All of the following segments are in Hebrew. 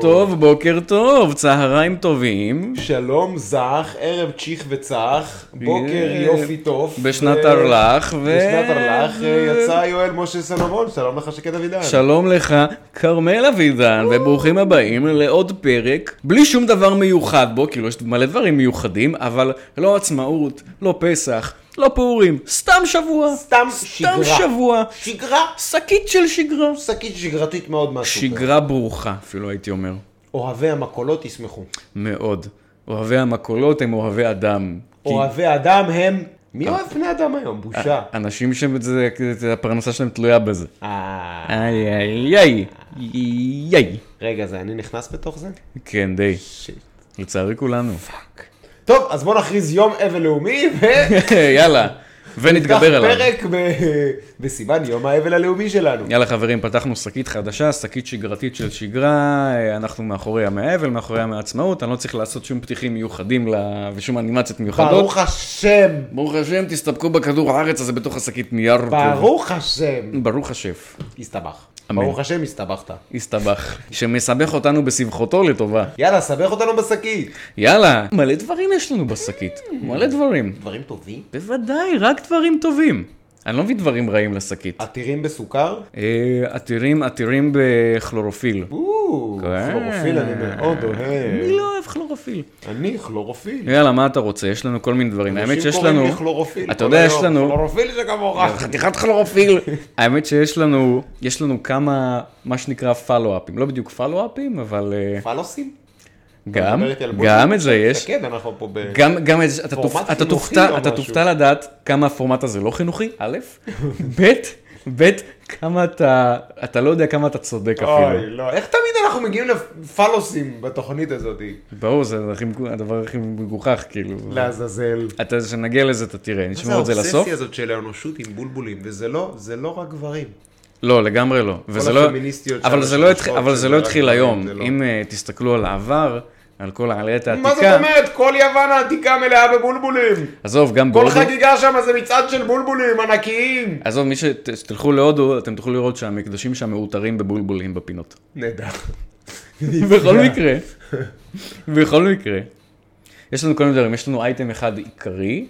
טוב, בוקר טוב, צהריים טובים. שלום זך, ערב צ'יך וצח, בוקר אה, יופי טוב. בשנת הרל"ח, ו... בשנת הרל"ח אה, יצא יואל משה סלומון, שלום לך שקד אבידן. שלום לך, כרמל אבידן, וברוכים הבאים לעוד פרק, בלי שום דבר מיוחד בו, כאילו יש מלא דברים מיוחדים, אבל לא עצמאות, לא פסח, לא פורים, סתם שבוע. סתם סתם שגרה. שבוע. שגרה. שקית של שגרה. שקית שגרתית מאוד מהסופר. שגרה ברוכה, אפילו הייתי אומר. אוהבי המקולות ישמחו. מאוד. אוהבי המקולות הם אוהבי אדם. אוהבי אדם הם... מי אוהב בני אדם היום? בושה. אנשים שהפרנסה שלהם תלויה בזה. אה... איי איי איי. איי. רגע, זה אני נכנס בתוך זה? כן, די. לצערי כולנו. טוב, אז בוא נכריז יום אבל לאומי, ו... יאללה. ונתגבר עליו. פרק ב- בסימן יום האבל הלאומי שלנו. יאללה חברים, פתחנו שקית חדשה, שקית שגרתית של שגרה, אנחנו מאחורי ימי האבל, מאחורי ימי העצמאות, אני לא צריך לעשות שום פתיחים מיוחדים לה... ושום אנימציות מיוחדות. ברוך השם. ברוך השם, תסתפקו בכדור הארץ הזה בתוך השקית נייר. ברוך השם. ברוך השף. הסתבך. אמן. ברוך השם הסתבכת. הסתבך. שמסבך אותנו בשמחתו לטובה. יאללה, סבך אותנו בשקית. יאללה, מלא דברים יש לנו בשקית. מלא דברים. דברים טובים. בוודאי, רק דברים טובים. אני לא מביא דברים רעים לשקית. עתירים בסוכר? אה, עתירים, עתירים בכלורופיל. כן. כלורופיל אני מאוד אני אוהב. לא אוהב כלורופיל. אני כלורופיל. יאללה, מה אתה רוצה? יש לנו כל מיני דברים. האמת אנשים שיש קוראים לנו... לי כלורופיל אתה יודע, יש. לנו... כלורופיל שכמוך. חתיכת כלורופיל. האמת שיש לנו, יש לנו כמה, מה שנקרא פלו-אפים. לא בדיוק פלו-אפים, אבל אה, פלוסים? גם, גם? את זה יש. שקד, אנחנו פה. גם, גם את זה, אתה, תופתע, אתה? תופתע לדעת כמה הפורמט הזה לא חינוכי, א', ב', ב', כמה אתה, אתה לא יודע כמה אתה צודק אפילו. אוי, לא. איך תמיד אנחנו מגיעים לפלוסים בתוכנית הזאת? ברור, זה הדבר הכי מגוחך, כאילו. לעזאזל. אתה, כשנגיע לזה אתה תראה, מה זה נשמור את זה לסוף. האובססיה הזאת של האנושות עם בולבולים, וזה לא, זה לא רק גברים. לא, לגמרי לא. וזה לא, הפמיניסטיות אבל זה לא התחיל, זה לא התחיל היום. זה לא. אם אה, תסתכלו על העבר, על כל העליית העתיקה, מה זאת אומרת? כל יוון העתיקה מלאה בבולבולים. עזוב, גם כל בהודו, חגיגה שם זה מצעד של בולבולים ענקיים. עזוב, מי שת- שתלכו להודו, אתם תוכלו לראות שהמקדשים שם מאותרים בבולבולים בפינות. נהדר. בכל מקרה, בכל מקרה, יש לנו כל מיני דברים, יש לנו אייטם אחד עיקרי,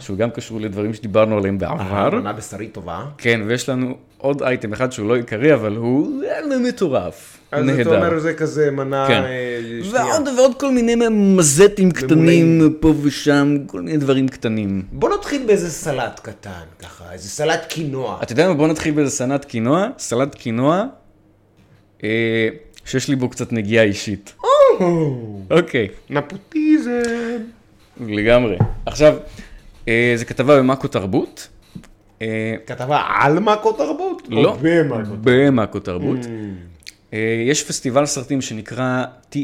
שהוא גם קשור לדברים שדיברנו עליהם בעבר, מנה בשרית טובה. כן, ויש לנו עוד אייטם אחד שהוא לא עיקרי, אבל הוא אה, מטורף, אז אתה נהדר. אומר זה כזה מנה כן. אה, שנייה. ועוד ועוד כל מיני מזטים קטנים פה ושם, כל מיני דברים קטנים. בוא נתחיל באיזה סלט קטן, ככה, איזה סלט קינוע. אתה יודע מה? בוא נתחיל באיזה סלט קינוע, סלט קינוע, אה, שיש לי בו קצת נגיעה אישית. אוקיי. נפוטיזם. לגמרי. עכשיו, אה, זה כתבה במאקו תרבות. אה, כתבה על מאקו תרבות? לא, במאקו? במאקו תרבות. אה, יש פסטיבל סרטים שנקרא TIFF,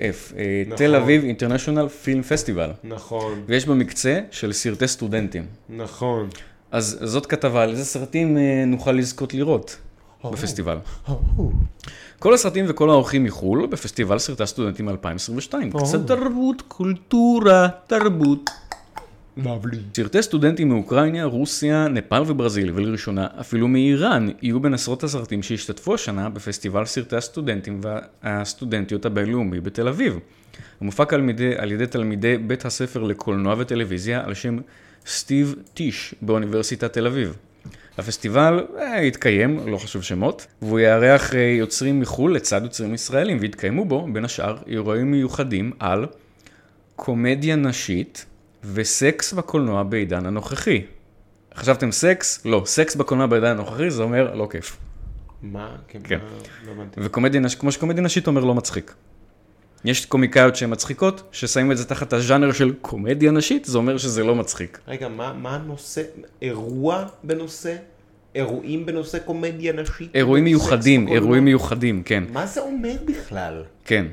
אה, נכון. תל אביב אינטרנשיונל פילם פסטיבל. נכון, ויש בו מקצה של סרטי סטודנטים. נכון. אז זאת כתבה על איזה סרטים אה, נוכל לזכות לראות בפסטיבל. כל הסרטים וכל האורחים מחו"ל בפסטיבל סרטי הסטודנטים 2022. קצת תרבות, קולטורה, תרבות. סרטי סטודנטים מאוקראינה, רוסיה, נפאל וברזיל, ולראשונה אפילו מאיראן, יהיו בין עשרות הסרטים שהשתתפו השנה בפסטיבל סרטי הסטודנטים והסטודנטיות הבינלאומי בתל אביב. המופק על, מידי, על ידי תלמידי בית הספר לקולנוע וטלוויזיה על שם סטיב טיש באוניברסיטת תל אביב. הפסטיבל אה, יתקיים, לא חשוב שמות, והוא יארח יוצרים מחו"ל לצד יוצרים ישראלים, ויתקיימו בו, בין השאר, אירועים מיוחדים על קומדיה נשית וסקס בקולנוע בעידן הנוכחי. חשבתם סקס? לא. סקס בקולנוע בעידן הנוכחי זה אומר לא כיף. מה? כן. לא. וקומדיה כמו שקומדיה נשית אומר לא מצחיק. יש קומיקאיות שהן מצחיקות, ששמים את זה תחת הז'אנר של קומדיה נשית, זה אומר שזה לא מצחיק. רגע, מה מה הנושא? אירוע בנושא? אירועים בנושא קומדיה נשית? אירועים מיוחדים? אירועים מיוחדים, כן, מה זה אומר בכלל? כן.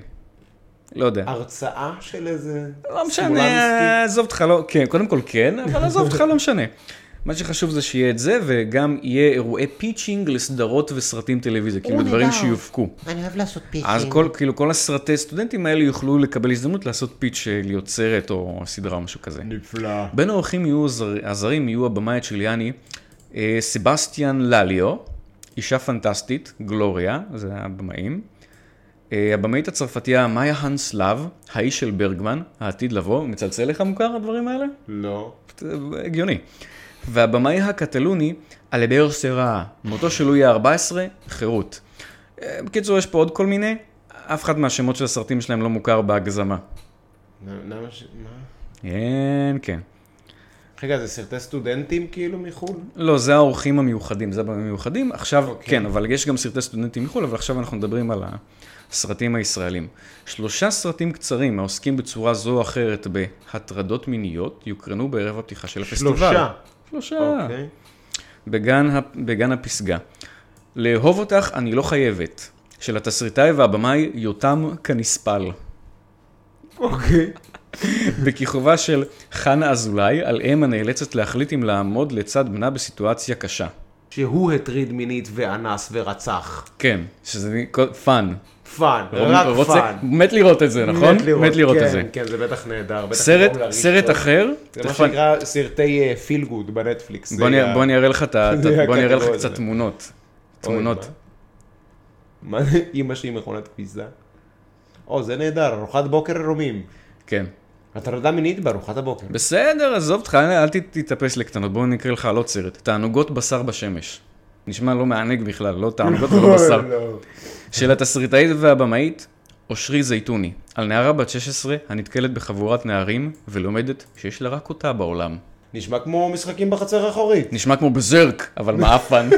לא יודע. הרצאה של איזה... לא משנה, עזוב אותך, לא, כן, קודם כל כן, אבל עזוב אותך, לא משנה. מה שחשוב זה שיהיה את זה, וגם יהיה אירועי pitching לסדרות וסרטים טלוויזיה, כאילו דברים נהדר. שיופקו. אני אוהב לעשות פיצ'ים. אז כל, כאילו, כל הסרטי סטודנטים האלה יוכלו לקבל הזדמנות לעשות פיץ' אה, להיות סרט או סדרה או משהו כזה. נפלא. בין האורחים יהיו הזר, הזרים יהיו הבמאי הצ'יליאני אה, סבסטיאן לליו, אישה פנטסטית, גלוריה, זה הבמאים, הבמאית הצרפתייה מאיה הנסלב, האיש של ברגמן, העתיד לבוא, מצלצל לך מוכר הדברים האלה? לא. הגיוני. והבמאי הקטלוני, אלבר סרה, מותו של לואי ה-14, חירות. אה, בקיצור, יש פה עוד כל מיני, אף אחד מהשמות של הסרטים שלהם לא מוכר בהגזמה. למה ש... מה? כן, כן. רגע, זה סרטי סטודנטים כאילו מחו"ל? לא, זה האורחים המיוחדים, זה הבמאים המיוחדים. עכשיו, אוקיי. כן, אבל יש גם סרטי סטודנטים מחו"ל, אבל עכשיו אנחנו מדברים על הסרטים הישראלים. שלושה סרטים קצרים העוסקים בצורה זו או אחרת בהטרדות מיניות, יוקרנו בערב הפתיחה של הפסטיבל. שלושה. שלושה. אוקיי. בגן, בגן הפסגה. לאהוב אותך אני לא חייבת, של התסריטאי והבמאי יותם כנספל. אוקיי. בכיכובה של חנה אזולאי, על אם הנאלצת להחליט אם לעמוד לצד בנה בסיטואציה קשה. שהוא הטריד מינית ואנס ורצח. כן, שזה fun. fun, רק fun. מת לראות את זה, נכון? מת לראות כן, את זה. כן, זה בטח נהדר. בטח סרט, סרט. אחר, זה מה שנקרא סרטי feel good בנטפליקס. בוא אני- ה- בוא אני אראה לך את ה- זה בוא אני אראה לך קצת. תמונות. תמונות. מה? אימא שלי מכונת כביסה? או, זה נהדר, ארוחת בוקר עירומים. כן. הטרדה מינית בארוחת הבוקר. בסדר, עזוב אותך, אל ת- תתאפס לקטנות, בואו נקרא לך על עוד סרט. תענוגות בשר בשמש. נשמע לא מענג בכלל, לא תענוגות ולא בשר. של התסריטאית והבמאית, אושרי זייתוני, על נערה בת 16 הנתקלת בחבורת נערים ולומדת שיש לה רק אותה בעולם. נשמע כמו משחקים בחצר האחורית. נשמע כמו בזרק, אבל מעפן.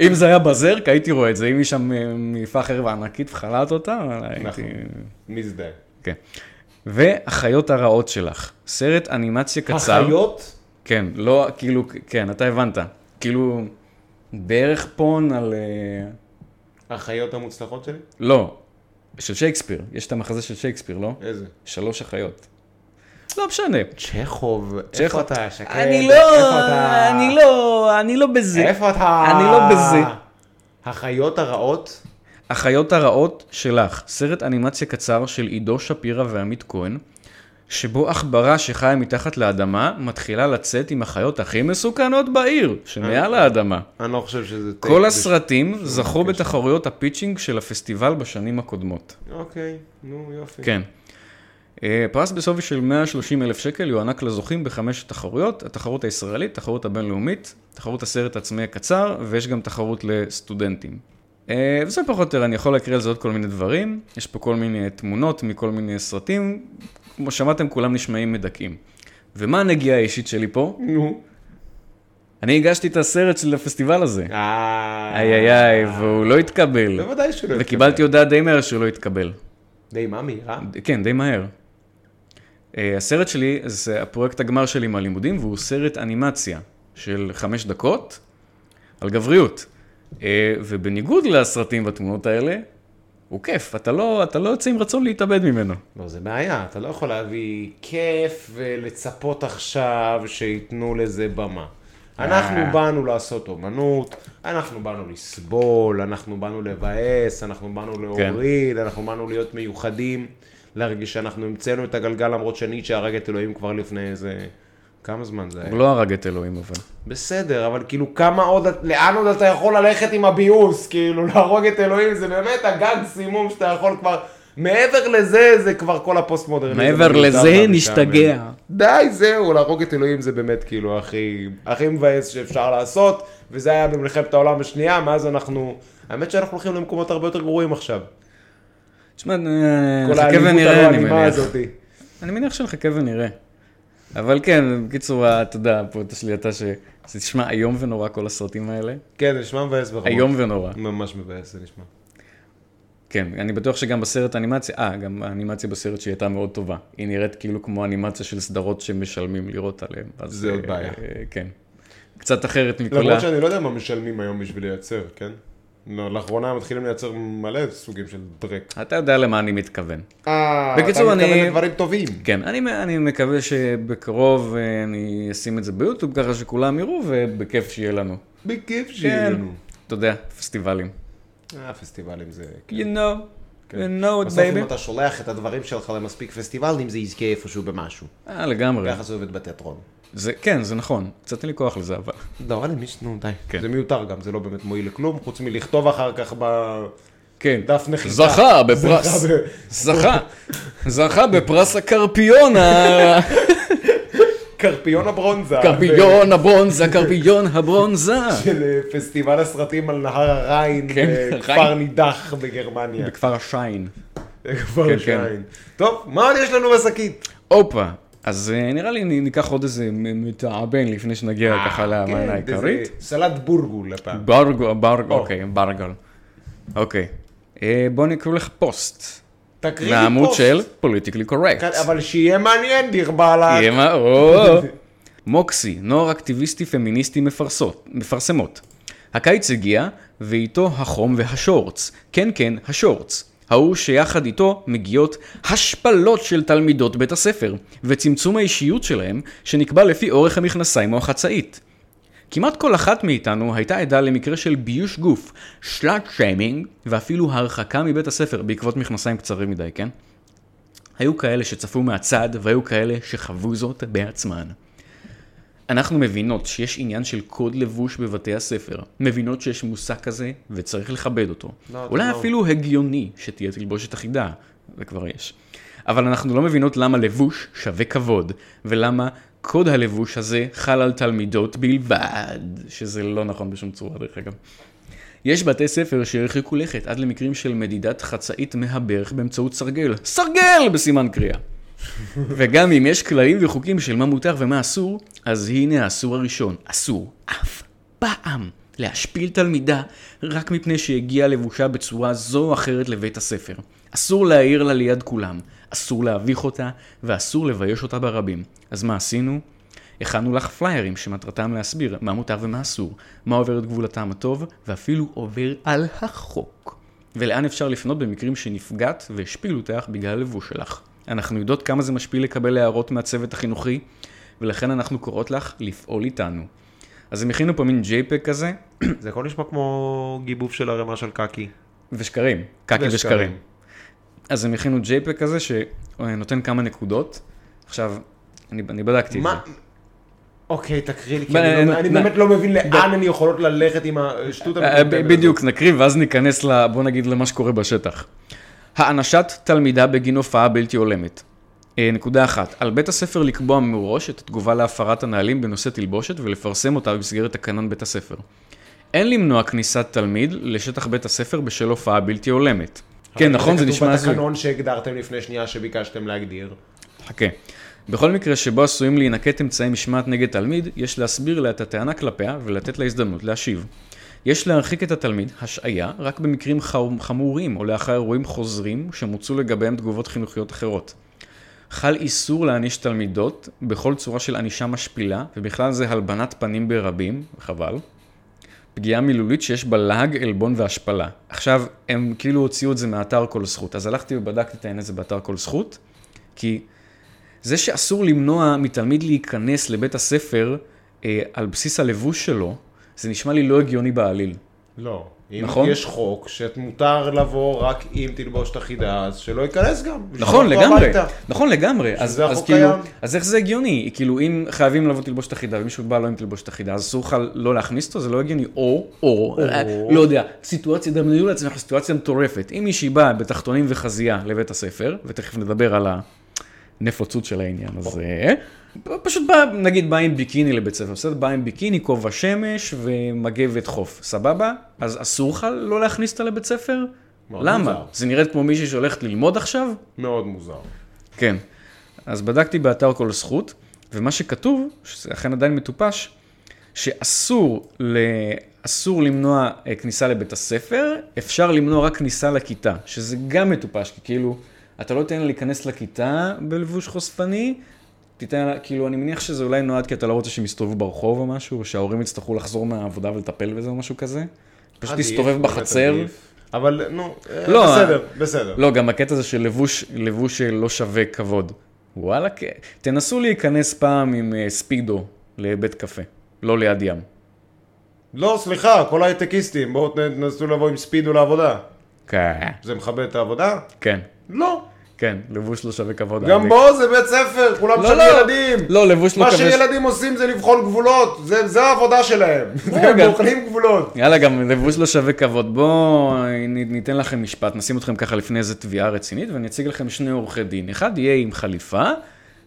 אם זה היה בזרק, הייתי רואה את זה. אם היא שם מעיפה חרב ענקית וחלט אותה, הייתי... נכון. מזדהה. כן. והחיות הרעות שלך, סרט אנימציה קצר. החיות? כן, לא, כאילו, כן, אתה הבנת. כאילו, בערך פון על... אה, החיות המוצלחות שלי? לא, של שייקספיר. יש את המחזה של שייקספיר, לא? איזה? שלוש החיות. לא משנה. צ'כוב. איפה אתה, שקד? אני לא? אני לא, אני לא בזה. איפה אתה? אני לא בזה. החיות הרעות? החיות הרעות שלך, סרט אנימציה קצר של עידו שפירא ועמית כהן, שבו עכברה שחיה מתחת לאדמה מתחילה לצאת עם החיות הכי מסוכנות בעיר, שמעל האדמה. אני לא חושב שזה... כל הסרטים זכו. בתחרויות הפיצ'ינג של הפסטיבל בשנים הקודמות. אוקיי, נו יופי. כן. אה, פרס בשווי של 130 אלף שקל יוענק לזוכים בחמש תחרויות, התחרות הישראלית, התחרות הבינלאומית, תחרות הסרט העצמאי הקצר, ויש גם תחרות לסטודנטים. אה, וזה פחות או יותר, אני יכול להקריא על זה עוד כל מיני דברים, יש פה כל מיני תמונות מכל מיני סרטים, כמו שמעתם, כולם נשמעים מדכאים. ומה הנגיעה האישית שלי פה? נו. אני הגשתי את הסרט של הפסטיבל הזה. אה... איי איי איי, והוא לא התקבל. בוודאי שלא. וקיבלתי הודעה די מהר שהוא לא התקבל. די מה מהירה? כן, די מהר. אה, הסרט שלי זה הפרויקט הגמר שלי מהלימודים, והוא סרט אנימציה של חמש דקות על גבריות. אה, ובניגוד לסרטים והתמונות האלה, הוא כיף, אתה לא, אתה לא יוצא עם רצון להתאבד ממנו. לא, זה בעיה, אתה לא יכול להביא כיף ולצפות עכשיו שייתנו לזה במה. אנחנו אה. באנו לעשות אומנות, אנחנו באנו לסבול, אנחנו באנו לבאס, אנחנו באנו כן. להוריד, אנחנו באנו להיות מיוחדים, להרגיש שאנחנו המצאנו את הגלגל למרות שניטשה הרג את אלוהים כבר לפני איזה... כמה זמן זה היה? הוא לא הרג את אלוהים אבל. בסדר, אבל כאילו כמה עוד, לאן עוד אתה יכול ללכת עם הביוס? כאילו להרוג את אלוהים זה באמת הגג סימום שאתה יכול כבר, מעבר לזה זה כבר כל הפוסט מודרניזם. מעבר לזה. נשתגע. די, זהו, להרוג את אלוהים זה באמת כאילו הכי, הכי מבאס שאפשר לעשות, וזה היה במלחמת העולם השנייה, מאז אנחנו, האמת שאנחנו הולכים למקומות הרבה יותר גרועים עכשיו. תשמע, כל נחכה האלימות ונראה, הלא אני מניח. הזאתי. אני מניח שנחכה ונראה. אבל כן, בקיצור, אתה יודע, פה לי אתה ש... זה נשמע איום ונורא כל הסרטים האלה. כן, זה נשמע מבאס ברמות. איום ונורא. ממש מבאס זה נשמע. כן, אני בטוח שגם בסרט האנימציה, אה, גם האנימציה בסרט שהיא הייתה מאוד טובה. היא נראית כאילו כמו אנימציה של סדרות שמשלמים לראות עליהן. זה עוד אה, בעיה. אה, כן. קצת אחרת מכל למרות ה... שאני לא יודע מה משלמים היום בשביל לייצר, כן? לא, לאחרונה מתחילים לייצר מלא סוגים של דרק. אתה יודע למה אני מתכוון. אה, אתה אני- מתכוון לדברים טובים. כן, אני, אני מקווה שבקרוב אה, אני אשים את זה ביוטיוב ככה שכולם יראו ובכיף שיהיה לנו. בכיף שיהיה כן. לנו. אתה יודע, פסטיבלים. אה, פסטיבלים זה... You כן. know, כן. you know it בסוף אם baby. אתה שולח את הדברים שלך למספיק פסטיבלים, זה יזכה איפשהו במשהו. אה, לגמרי. ככה זה עובד בתיאטרון. זה, כן, זה נכון. קצת אין לי כוח לזה, אבל... לא, אבל מי ש... נו, די. כן. זה מיותר גם, זה לא באמת מועיל לכלום, חוץ מלכתוב אחר כך ב... כן. דף נחיתה. זכה בפרס. זכה זכה. בפרס הקרפיון, ה- קרפיון הברונזה. קרפיון הברונזה, קרפיון הברונזה. של אה, פסטיבל הסרטים על נהר הריין, כן, בכפר ריין. נידח בגרמניה. בכפר השיין. בכפר כן, השיין. טוב, מה עוד יש לנו בשקית? הופה. אז אה, נראה לי ניקח עוד איזה מ- מתעבן לפני שנגיע אה, ככה כן, העיקרית. איזה סלט בורגול הפעם. ברגו, או. אוקיי, ברגל. אוקיי. אה, בוא נקרא לך פוסט. תקריא לי מהעמוד פוסט. של פוליטיקלי קורקט. כן, אבל שיהיה מעניין, דיר באלק. יהיה מה, או. מוקסי, נוער אקטיביסטי פמיניסטי מפרסמות. הקיץ הגיע, ואיתו החום והשורץ. כן, כן, השורץ. ההוא שיחד איתו מגיעות השפלות של תלמידות בית הספר, וצמצום האישיות שלהם, שנקבע לפי אורך המכנסיים או החצאית. כמעט כל אחת מאיתנו הייתה עדה למקרה של ביוש גוף, שלאט שיימינג, ואפילו הרחקה מבית הספר בעקבות מכנסיים קצרים מדי, כן? היו כאלה שצפו מהצד, והיו כאלה שחוו זאת בעצמן. אנחנו מבינות שיש עניין של קוד לבוש בבתי הספר, מבינות שיש מושג כזה וצריך לכבד אותו. לא, אולי לא. אפילו הגיוני שתהיה תלבושת אחידה, זה כבר יש. אבל אנחנו לא מבינות למה לבוש שווה כבוד, ולמה קוד הלבוש הזה חל על תלמידות בלבד, שזה לא נכון בשום צורה דרך אגב. יש בתי ספר שהרחיקו לכת עד למקרים של מדידת חצאית מהברך באמצעות סרגל. סרגל! בסימן קריאה. וגם אם יש כללים וחוקים של מה מותר ומה אסור, אז הנה האסור הראשון. אסור אף פעם להשפיל תלמידה רק מפני שהגיעה לבושה בצורה זו או אחרת לבית הספר. אסור להעיר לה ליד כולם, אסור להביך אותה, ואסור לבייש אותה ברבים. אז מה עשינו? הכנו לך פליירים שמטרתם להסביר מה מותר ומה אסור, מה עובר את גבול הטעם הטוב, ואפילו עובר על החוק. ולאן אפשר לפנות במקרים שנפגעת והשפילו אותך בגלל הלבוש שלך. אנחנו יודעות כמה זה משפיל לקבל הערות מהצוות החינוכי, ולכן אנחנו קוראות לך לפעול איתנו. אז הם הכינו פה מין JPEG כזה, זה הכל נשמע כמו גיבוב של ערימה של קקי. ושקרים, קקי ושקרים. ושקרים. אז הם הכינו JPEG כזה שנותן כמה נקודות. עכשיו, אני, אני בדקתי את זה. מה? אוקיי, תקריא לי, כי אני לא- באמת לא מבין לאן הן יכולות ללכת עם השטות אה, בדיוק, נקריא ואז ניכנס, בוא נגיד, למה שקורה בשטח. הענשת תלמידה בגין הופעה בלתי הולמת. אה, נקודה אחת, על בית הספר לקבוע מראש את התגובה להפרת הנהלים בנושא תלבושת ולפרסם אותה במסגרת תקנון בית הספר. אין למנוע כניסת תלמיד לשטח בית הספר בשל הופעה בלתי הולמת. כן, נכון, זה נשמע כתוב הזוי. בתקנון שהגדרתם לפני שנייה שביקשתם להגדיר. חכה. בכל מקרה שבו עשויים להינקט אמצעי משמעת נגד תלמיד, יש להסביר לה את הטענה כלפיה ולתת לה הזדמנות להשיב. יש להרחיק את התלמיד, השעיה, רק במקרים חמ- חמורים או לאחר אירועים חוזרים שמוצאו לגביהם תגובות חינוכיות אחרות. חל איסור להעניש תלמידות בכל צורה של ענישה משפילה, ובכלל זה הלבנת פנים ברבים, חבל. פגיעה מילולית שיש בה לעג, עלבון והשפלה. עכשיו, הם כאילו הוציאו את זה מאתר כל זכות, אז הלכתי ובדקתי את העניין הזה באתר כל זכות, כי זה שאסור למנוע מתלמיד להיכנס לבית הספר אה, על בסיס הלבוש שלו, זה נשמע לי לא הגיוני בעליל. לא. אם נכון? יש חוק שמותר לבוא רק עם תלבושת אחידה, אז שלא ייכנס גם. נכון, לגמרי, הביתה. נכון לגמרי, אז, אז כאילו. אז איך זה הגיוני? כאילו אם חייבים לבוא תלבושת אחידה ומישהו בא לא עם תלבושת אחידה, אז אסור לך לא להכניס אותו, זה לא הגיוני, או, או, אה, לא יודע, סיטואציה, דמיינו לעצמך סיטואציה מטורפת, אם מישהי באה בתחתונים וחזייה לבית הספר, ותכף נדבר על הנפוצות של העניין הזה, פשוט בא, נגיד בא עם ביקיני לבית ספר, בסדר? בא עם ביקיני, כובע שמש ומגבת חוף, סבבה? אז אסור לך לא להכניס אותה לבית ספר? למה? מוזר. זה נראית כמו מישהי שהולכת ללמוד עכשיו? מאוד מוזר. כן. אז בדקתי באתר כל זכות, ומה שכתוב, שזה אכן עדיין מטופש, שאסור ל... אסור למנוע אה, כניסה לבית הספר, אפשר למנוע רק כניסה לכיתה, שזה גם מטופש, כי כאילו, אתה לא תיתן לה להיכנס לכיתה בלבוש חושפני, תיתן כאילו, אני מניח שזה אולי נועד כי אתה לא רוצה שהם יסתובבו ברחוב או משהו, או שההורים יצטרכו לחזור מהעבודה ולטפל בזה או משהו כזה. פשוט באמת בחצר. אבל נו, אה, לא, בסדר, בסדר. לא, גם הקטע הזה של לבוש, לבוש לא שווה כבוד. וואלה. תנסו להיכנס פעם עם אה, ספידו לבית קפה, לא ליד ים. לא, סליחה, כל ההייטקיסטים, בואו תנסו לבוא עם ספידו לעבודה. כן. זה מכבד את העבודה? כן. לא. כן, לבוש לא שווה כבוד. גם. בו זה בית ספר, כולם לא, שם לא. ילדים. לא, לבוש לא מה כבש. שילדים עושים זה לבחון גבולות, זה זה העבודה שלהם. הם. בוחנים גבולות. יאללה, גם לבוש לא שווה כבוד. בואו ניתן לכם משפט, נשים אתכם ככה לפני איזה תביעה רצינית, ואני אציג לכם שני עורכי דין. אחד יהיה עם חליפה,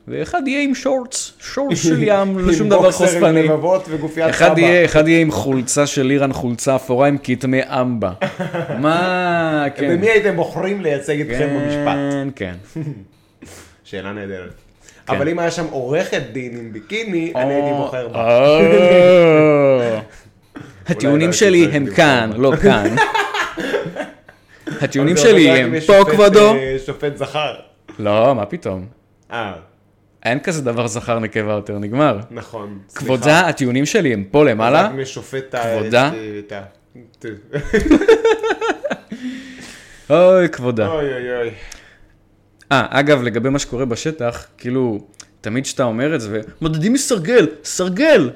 ואחד יהיה עם שורטס, שורטס של ים, לא שום עם דבר בוקסר עם חושפני. לבבות וגופיית סבא. אחד יהיה עם חולצה של איראן, חולצה אפורה עם כתמי אמבה. מה, כן. במי הייתם בוחרים לייצג אתכם במשפט? כן, כן. שאלה נהדרת. כן. אבל אם היה שם עורכת דין עם ביקיני, אני הייתי בוחר בה. הטיעונים לא שלי הם כאן, לא כאן. הטיעונים שלי הם פה כבודו. אה, שופט זכר. לא, מה פתאום. אה, אין כזה דבר זכר נקבה יותר, נגמר. נכון. סליחה. כבודה, הטיעונים שלי הם פה למעלה. רק אם יש שופט... ה- כבודה? אוי, כבודה. אוי אוי אוי. אה, אגב, לגבי מה שקורה בשטח, כאילו, תמיד כשאתה אומר את זה, ומודדים מסרגל, סרגל!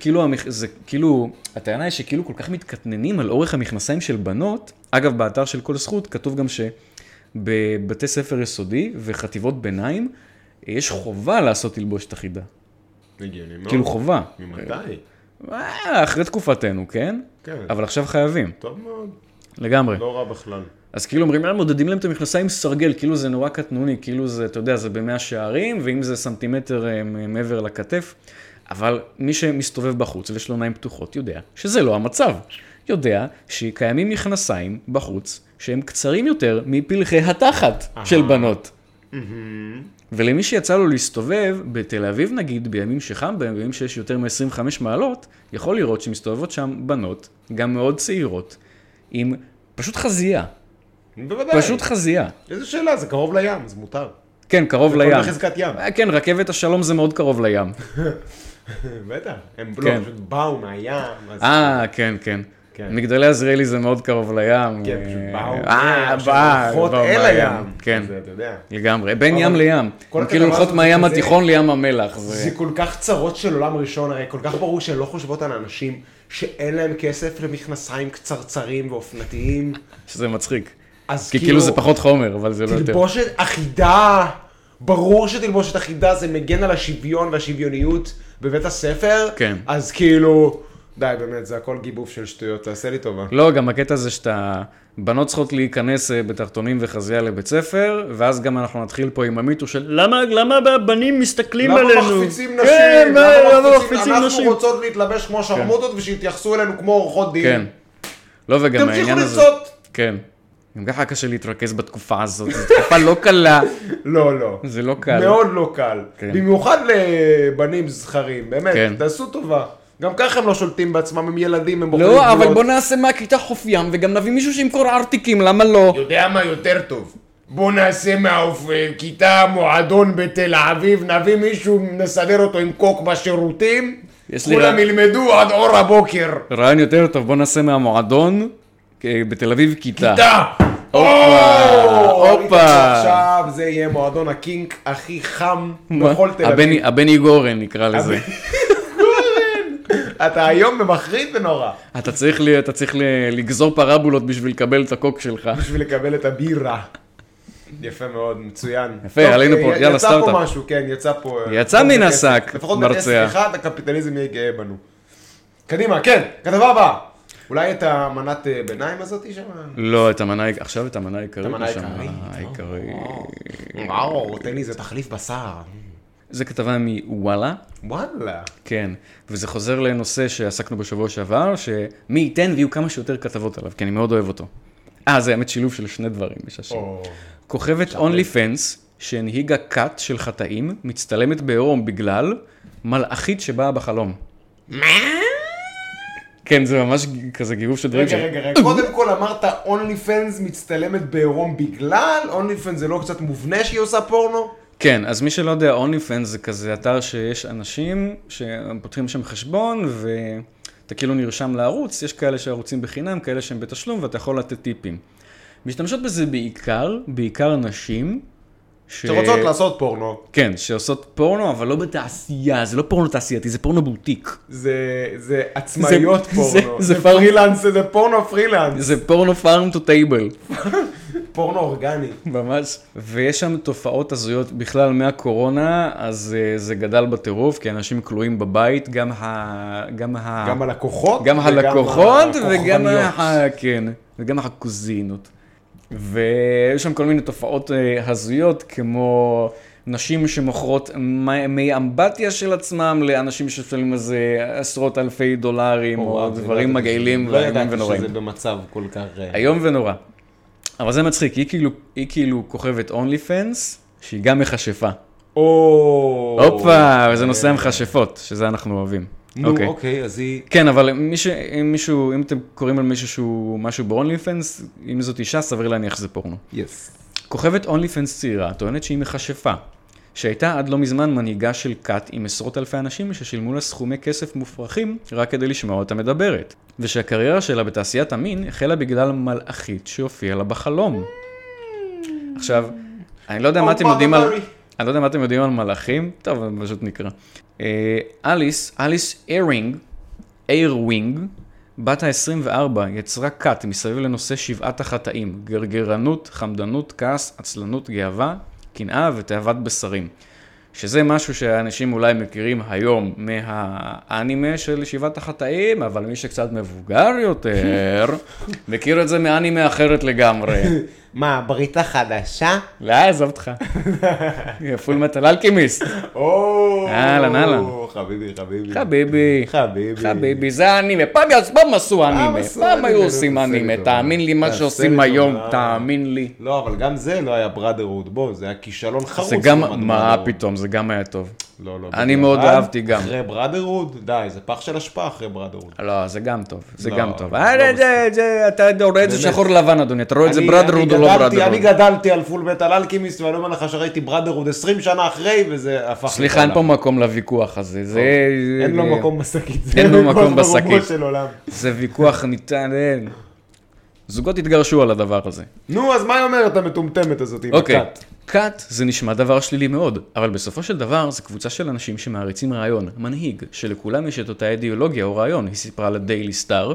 כאילו, המכ- זה כאילו, הטענה היא שכאילו כל כך מתקטננים על אורך המכנסיים של בנות. אגב, באתר של כל זכות כתוב גם שבבתי ספר יסודי וחטיבות ביניים, יש חובה לעשות תלבושת אחידה. הגיוני מאוד. כאילו חובה. ממתי? אה, אחרי תקופתנו, כן? כן. אבל עכשיו חייבים, טוב מאוד. לגמרי. לא רע בכלל. אז כאילו אומרים להם, מודדים להם את המכנסיים סרגל, כאילו זה נורא קטנוני, כאילו זה, אתה יודע, זה במאה שערים, ואם זה סנטימטר אה, מעבר לכתף. אבל מי שמסתובב בחוץ ויש לו עיניים פתוחות יודע שזה לא המצב. יודע שקיימים מכנסיים בחוץ שהם קצרים יותר מפלחי התחת של בנות. ולמי שיצא לו להסתובב, בתל אביב נגיד, בימים שחם בהם, בימים שיש יותר מ-25 מעלות, יכול לראות שמסתובבות שם בנות, גם מאוד צעירות, עם פשוט חזייה. בוודאי. פשוט חזייה. איזה שאלה, זה קרוב לים, זה מותר. כן, קרוב זה לים. כל בחזקת ים. אה, כן, רכבת השלום זה מאוד קרוב לים. בטח. הם כן. לא, פשוט באו מהים. אז- אה, כן, כן. כן. מגדלי עזריאלי זה מאוד קרוב לים. כן, פשוט באו אה, מה- בא, הולכות באו אל. הים. כן, זה, אתה יודע. לגמרי. בין ים לים. הם כאילו הולכות מהים התיכון לים המלח. זה- זה כל כך צרות של עולם ראשון, הרי כל כך ברור שהן לא חושבות על אנשים שאין להם כסף למכנסיים קצרצרים ואופנתיים. שזה מצחיק. אז כי כאילו זה פחות חומר, אבל זה לא יותר. תלבושת אחידה, ברור שתלבושת אחידה זה מגן על השוויון והשוויוניות בבית הספר. כן. אז כאילו, די, באמת, זה הכל גיבוב של שטויות, תעשה לי טובה. לא, גם הקטע זה שאתה... בנות צריכות להיכנס אה, בתחתונים וחזייה לבית ספר, ואז גם אנחנו נתחיל פה עם המיתוס של למה, למה הבנים מסתכלים למה עלינו? מחפיצים נשים? כן, מה, למה מחפיצים? מחפיצים אנחנו נשים? רוצות להתלבש כמו שרמוטות ושיתייחסו אלינו כמו עורכות דין. כן. לא, וגם תמשיכו העניין הזה... לצעוד. כן. גם ככה קשה להתרכז בתקופה הזאת, זו תקופה לא קלה. לא, לא. זה לא קל. מאוד לא קל. כן. במיוחד לבנים זכרים, באמת, כן. תעשו טובה. גם ככה הם לא שולטים בעצמם, הם ילדים, הם בוחרים לא, אבל גבולות. בוא נעשה מהכיתה חוף ים, וגם נביא מישהו שימכור ארטיקים, למה לא? יודע מה יותר טוב? בוא נעשה מהכיתה מועדון בתל אביב, נביא מישהו, נסדר אותו עם קוק בשירותים, כולם ילמדו עד אור הבוקר. רעיון יותר טוב, בוא נעשה מהמועדון, בתל אביב כיתה. כיתה! הופה, הופה. עכשיו זה יהיה מועדון הקינק הכי חם? בכל תל אביב. הבני גורן נקרא לזה. אתה היום במחריד ונורא, אתה צריך ל- אתה צריך ל- לגזור פרבולות בשביל לקבל את הקוק שלך. בשביל לקבל את הבירה. יפה מאוד, מצוין. יפה, טוב, עלינו אה, פה, יאללה, יצא סטארט-אפ. פה משהו, כן, יצא פה... יצא לפחות מן. השק, לפחות מרצח. בכסף אחד, הקפיטליזם יהיה גאה בנו. קדימה, כן, כתבה הבאה. אולי את המנת אה, ביניים הזאת שם? לא, את המנה, עכשיו את המנה העיקרית. המנה שם, העיקרית, העיקרית. וואו, תן לי איזה תחליף בשר. זה כתבה מוואלה. וואלה. כן, וזה חוזר לנושא שעסקנו בשבוע שעבר, שמי ייתן ויהיו כמה שיותר כתבות עליו, כי אני מאוד אוהב אותו. אה, זה האמת שילוב של שני דברים משעשעים. או, כוכבת אונלי פנס, שהנהיגה כת של חטאים, מצטלמת בעירום בגלל מלאכית שבאה בחלום. מה? כן, זה ממש כזה גירוף של דברים. רגע, רגע, רגע, קודם כל אמרת אונלי פנס מצטלמת בעירום בגלל? אונלי פנס זה לא קצת מובנה שהיא עושה פורנו? כן, אז מי שלא יודע, פנס זה כזה אתר שיש אנשים שפותחים שם חשבון, ואתה כאילו נרשם לערוץ, יש כאלה שערוצים בחינם, כאלה שהם בתשלום, ואתה יכול לתת טיפים. משתמשות בזה בעיקר, בעיקר נשים, ש... שרוצות לעשות פורנו. כן, שעושות פורנו, אבל לא בתעשייה, זה לא פורנו תעשייתי, זה פורנו בוטיק. זה, זה עצמאיות זה- פורנו. זה- זה זה פרילנס, זה פורנו פרילנס. זה פורנו farm to table. פורנו אורגני. ממש. ויש שם תופעות הזויות. בגלל הקורונה, אז אה, זה גדל בטירוף, כי אנשים כלואים בבית, גם ה... גם ה... גם הלקוחות. גם הלקוחות וגם. ה... כן, וגם הקוזינות. ויש שם כל מיני תופעות אה, הזויות, כמו נשים שמוכרות מי- אמבטיה של עצמם לאנשים ששמים איזה עשרות אלפי דולרים, או וואו, דברים לא מגעילים שזה- לא ידעתי ונוראים. שזה במצב כל כך... אה, איום ונורא. אבל זה מצחיק, היא כאילו, היא כאילו כוכבת אונלי פנס, שהיא גם מכשפה. או... הופה, וזה נושא המכשפות, שזה אנחנו אוהבים. נו, אוקיי. אוקיי, אז היא... כן, אבל מי ש... אם מישהו, אם אתם קוראים על מישהו שהוא משהו באונלי פנס, אם זאת אישה, סביר להניח שזה פורנו. יס. כוכבת אונלי פנס צעירה טוענת שהיא מכשפה, שהייתה עד לא מזמן מנהיגה של כת עם עשרות אלפי אנשים ששילמו לה סכומי כסף מופרכים רק כדי לשמוע אותה מדברת, ושהקריירה שלה בתעשיית המין החלה בגלל מלאכית שהופיעה לה בחלום. עכשיו, אני לא יודע מה אתם יודעים על... אני לא יודע מה אתם יודעים על מלאכים, טוב, אני פשוט נקרא. אה, אליס, אליס איירינג, איירווינג, בת ה-24, יצרה כת מסביב לנושא שבעת החטאים, גרגרנות, חמדנות, כעס, עצלנות, גאווה, קנאה ותאוות בשרים. שזה משהו שאנשים אולי מכירים היום מהאנימה של שבעת החטאים, אבל מי שקצת מבוגר יותר, מכיר את זה מאנימה אחרת לגמרי. מה, ברית חדשה? לא, עזוב אותך. פול מטל אלכימיסט. או... אהלן, אהלן. חביבי, חביבי. חביבי. חביבי. חביבי, זה אנימה. פעם פעם עשו אנימה. עשו פעם היו עושים תעשה אנימה. לי טובה. תאמין לי, מה שעושים היום. תאמין לי. לא, אבל גם זה לא היה בראדרהוד, בוא, זה היה כישלון חרוץ. זה גם, לעומת מה. פתאום, זה גם היה טוב. לא, לא. אני מאוד אהבתי גם. אחרי בראדרהוד, די, זה פח של אשפה אחרי בראדרהוד. לא, זה גם טוב, זה לא, גם טוב. לא אה, אתה רואה את זה. שחור לבן, אדוני, אתה רואה את זה בראדרוד או לא גדלתי- אני בראדרוד. גדלתי על פול מטל אלכימיסט, ואני אומר לך שראיתי בראדרהוד 20 שנה אחרי, וזה הפך... סליחה, לי אין פה. מקום לוויכוח הזה. זה... אין לו מקום בשקית. אין לו מקום בשקית. זה ויכוח ניתן, אין. זוגות התגרשו על הדבר הזה. נו, אז מה היא אומרת המטומטמת הזאת עם אוקיי, הכת? כת זה נשמע דבר שלילי מאוד, אבל בסופו של דבר זה קבוצה של אנשים שמעריצים רעיון, מנהיג, שלכולם יש את אותה אידיאולוגיה או רעיון, היא סיפרה לדיילי סטאר.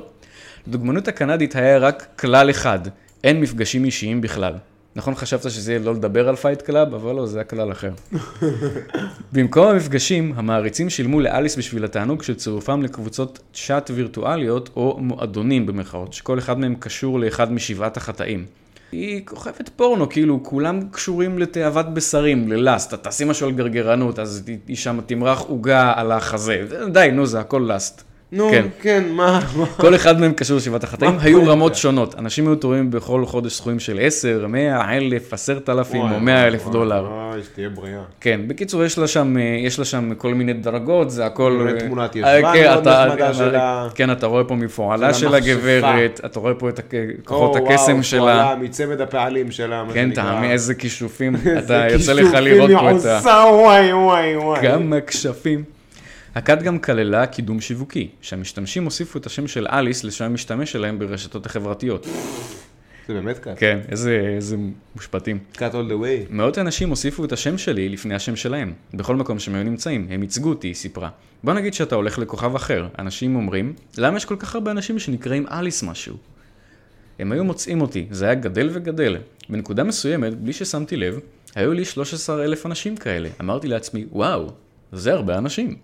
לדוגמנות הקנדית היה רק כלל אחד, אין מפגשים אישיים בכלל. נכון חשבת שזה יהיה לא לדבר על Fight Club, אבל לא, זה היה כלל אחר. במקום המפגשים, המעריצים שילמו לאליס בשביל התענוג של צירופם לקבוצות צ'אט וירטואליות או מועדונים במרכאות, שכל אחד מהם קשור לאחד משבעת החטאים. היא כוכבת פורנו, כאילו כולם קשורים לתאוות בשרים, ל lust, אתה תעשי משהו על גרגרנות, אז היא- שם תמרח עוגה על החזה, די, נו, זה הכל לאסט. נו, כן. כן, מה? מה? כל אחד מהם קשור לשבעת החטאים, היו רמות? שונות. אנשים היו תורמים בכל חודש סכומים של 10, 100, 1,000, 10,000 או וואי, 100 אלף וואי, דולר. וואי, שתהיה בריאה. כן, בקיצור, יש לה שם, אה, יש לה שם כל מיני דרגות, זה הכל... אה, תמונת אה, ישבן כן, מאוד נחמדה אה, שלה. כן, אתה רואה פה מפועלה של של. הגברת, אתה רואה פה את כוחות או, הקסם וואו, שלה. פועלה מצמד הפעלים שלה, מה כן. תאמין, איזה כישופים, איזה אתה יוצא לך כישופים לראות פה את ה... עושה, וואי, וואי, וואי. גם הכשפים. הכת גם כללה קידום שיווקי, שהמשתמשים הוסיפו את השם של אליס לשם המשתמש שלהם ברשתות החברתיות. זה באמת כת. כן, איזה איזה מושפטים. כת all the way. מאות אנשים הוסיפו את השם שלי לפני השם שלהם. בכל מקום שהם היו נמצאים, הם ייצגו אותי, היא סיפרה. בוא נגיד שאתה הולך לכוכב אחר. אנשים אומרים, למה יש כל כך הרבה אנשים שנקראים אליס משהו? הם היו מוצאים אותי, זה היה גדל וגדל. בנקודה מסוימת, בלי ששמתי לב, היו לי 13 אלף אנשים כאלה. אמרתי לעצמי, וואו, זה הרבה אנשים.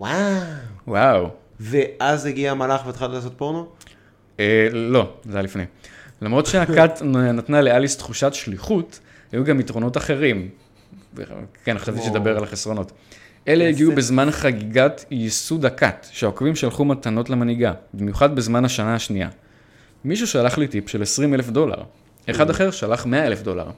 וואו. וואו. ואז הגיע המלאך והתחלת לעשות פורנו? אה, לא, זה היה לפני. למרות שהכת נתנה לאליס תחושת שליחות, היו גם יתרונות אחרים. כן, חשבתי שתדבר על החסרונות. אלה הגיעו בזמן חגיגת ייסוד הכת, שהעוקבים שלחו מתנות למנהיגה, במיוחד בזמן השנה השנייה. מישהו שלח לי טיפ של 20 אלף דולר, אחד אחר שלח 100 אלף דולר.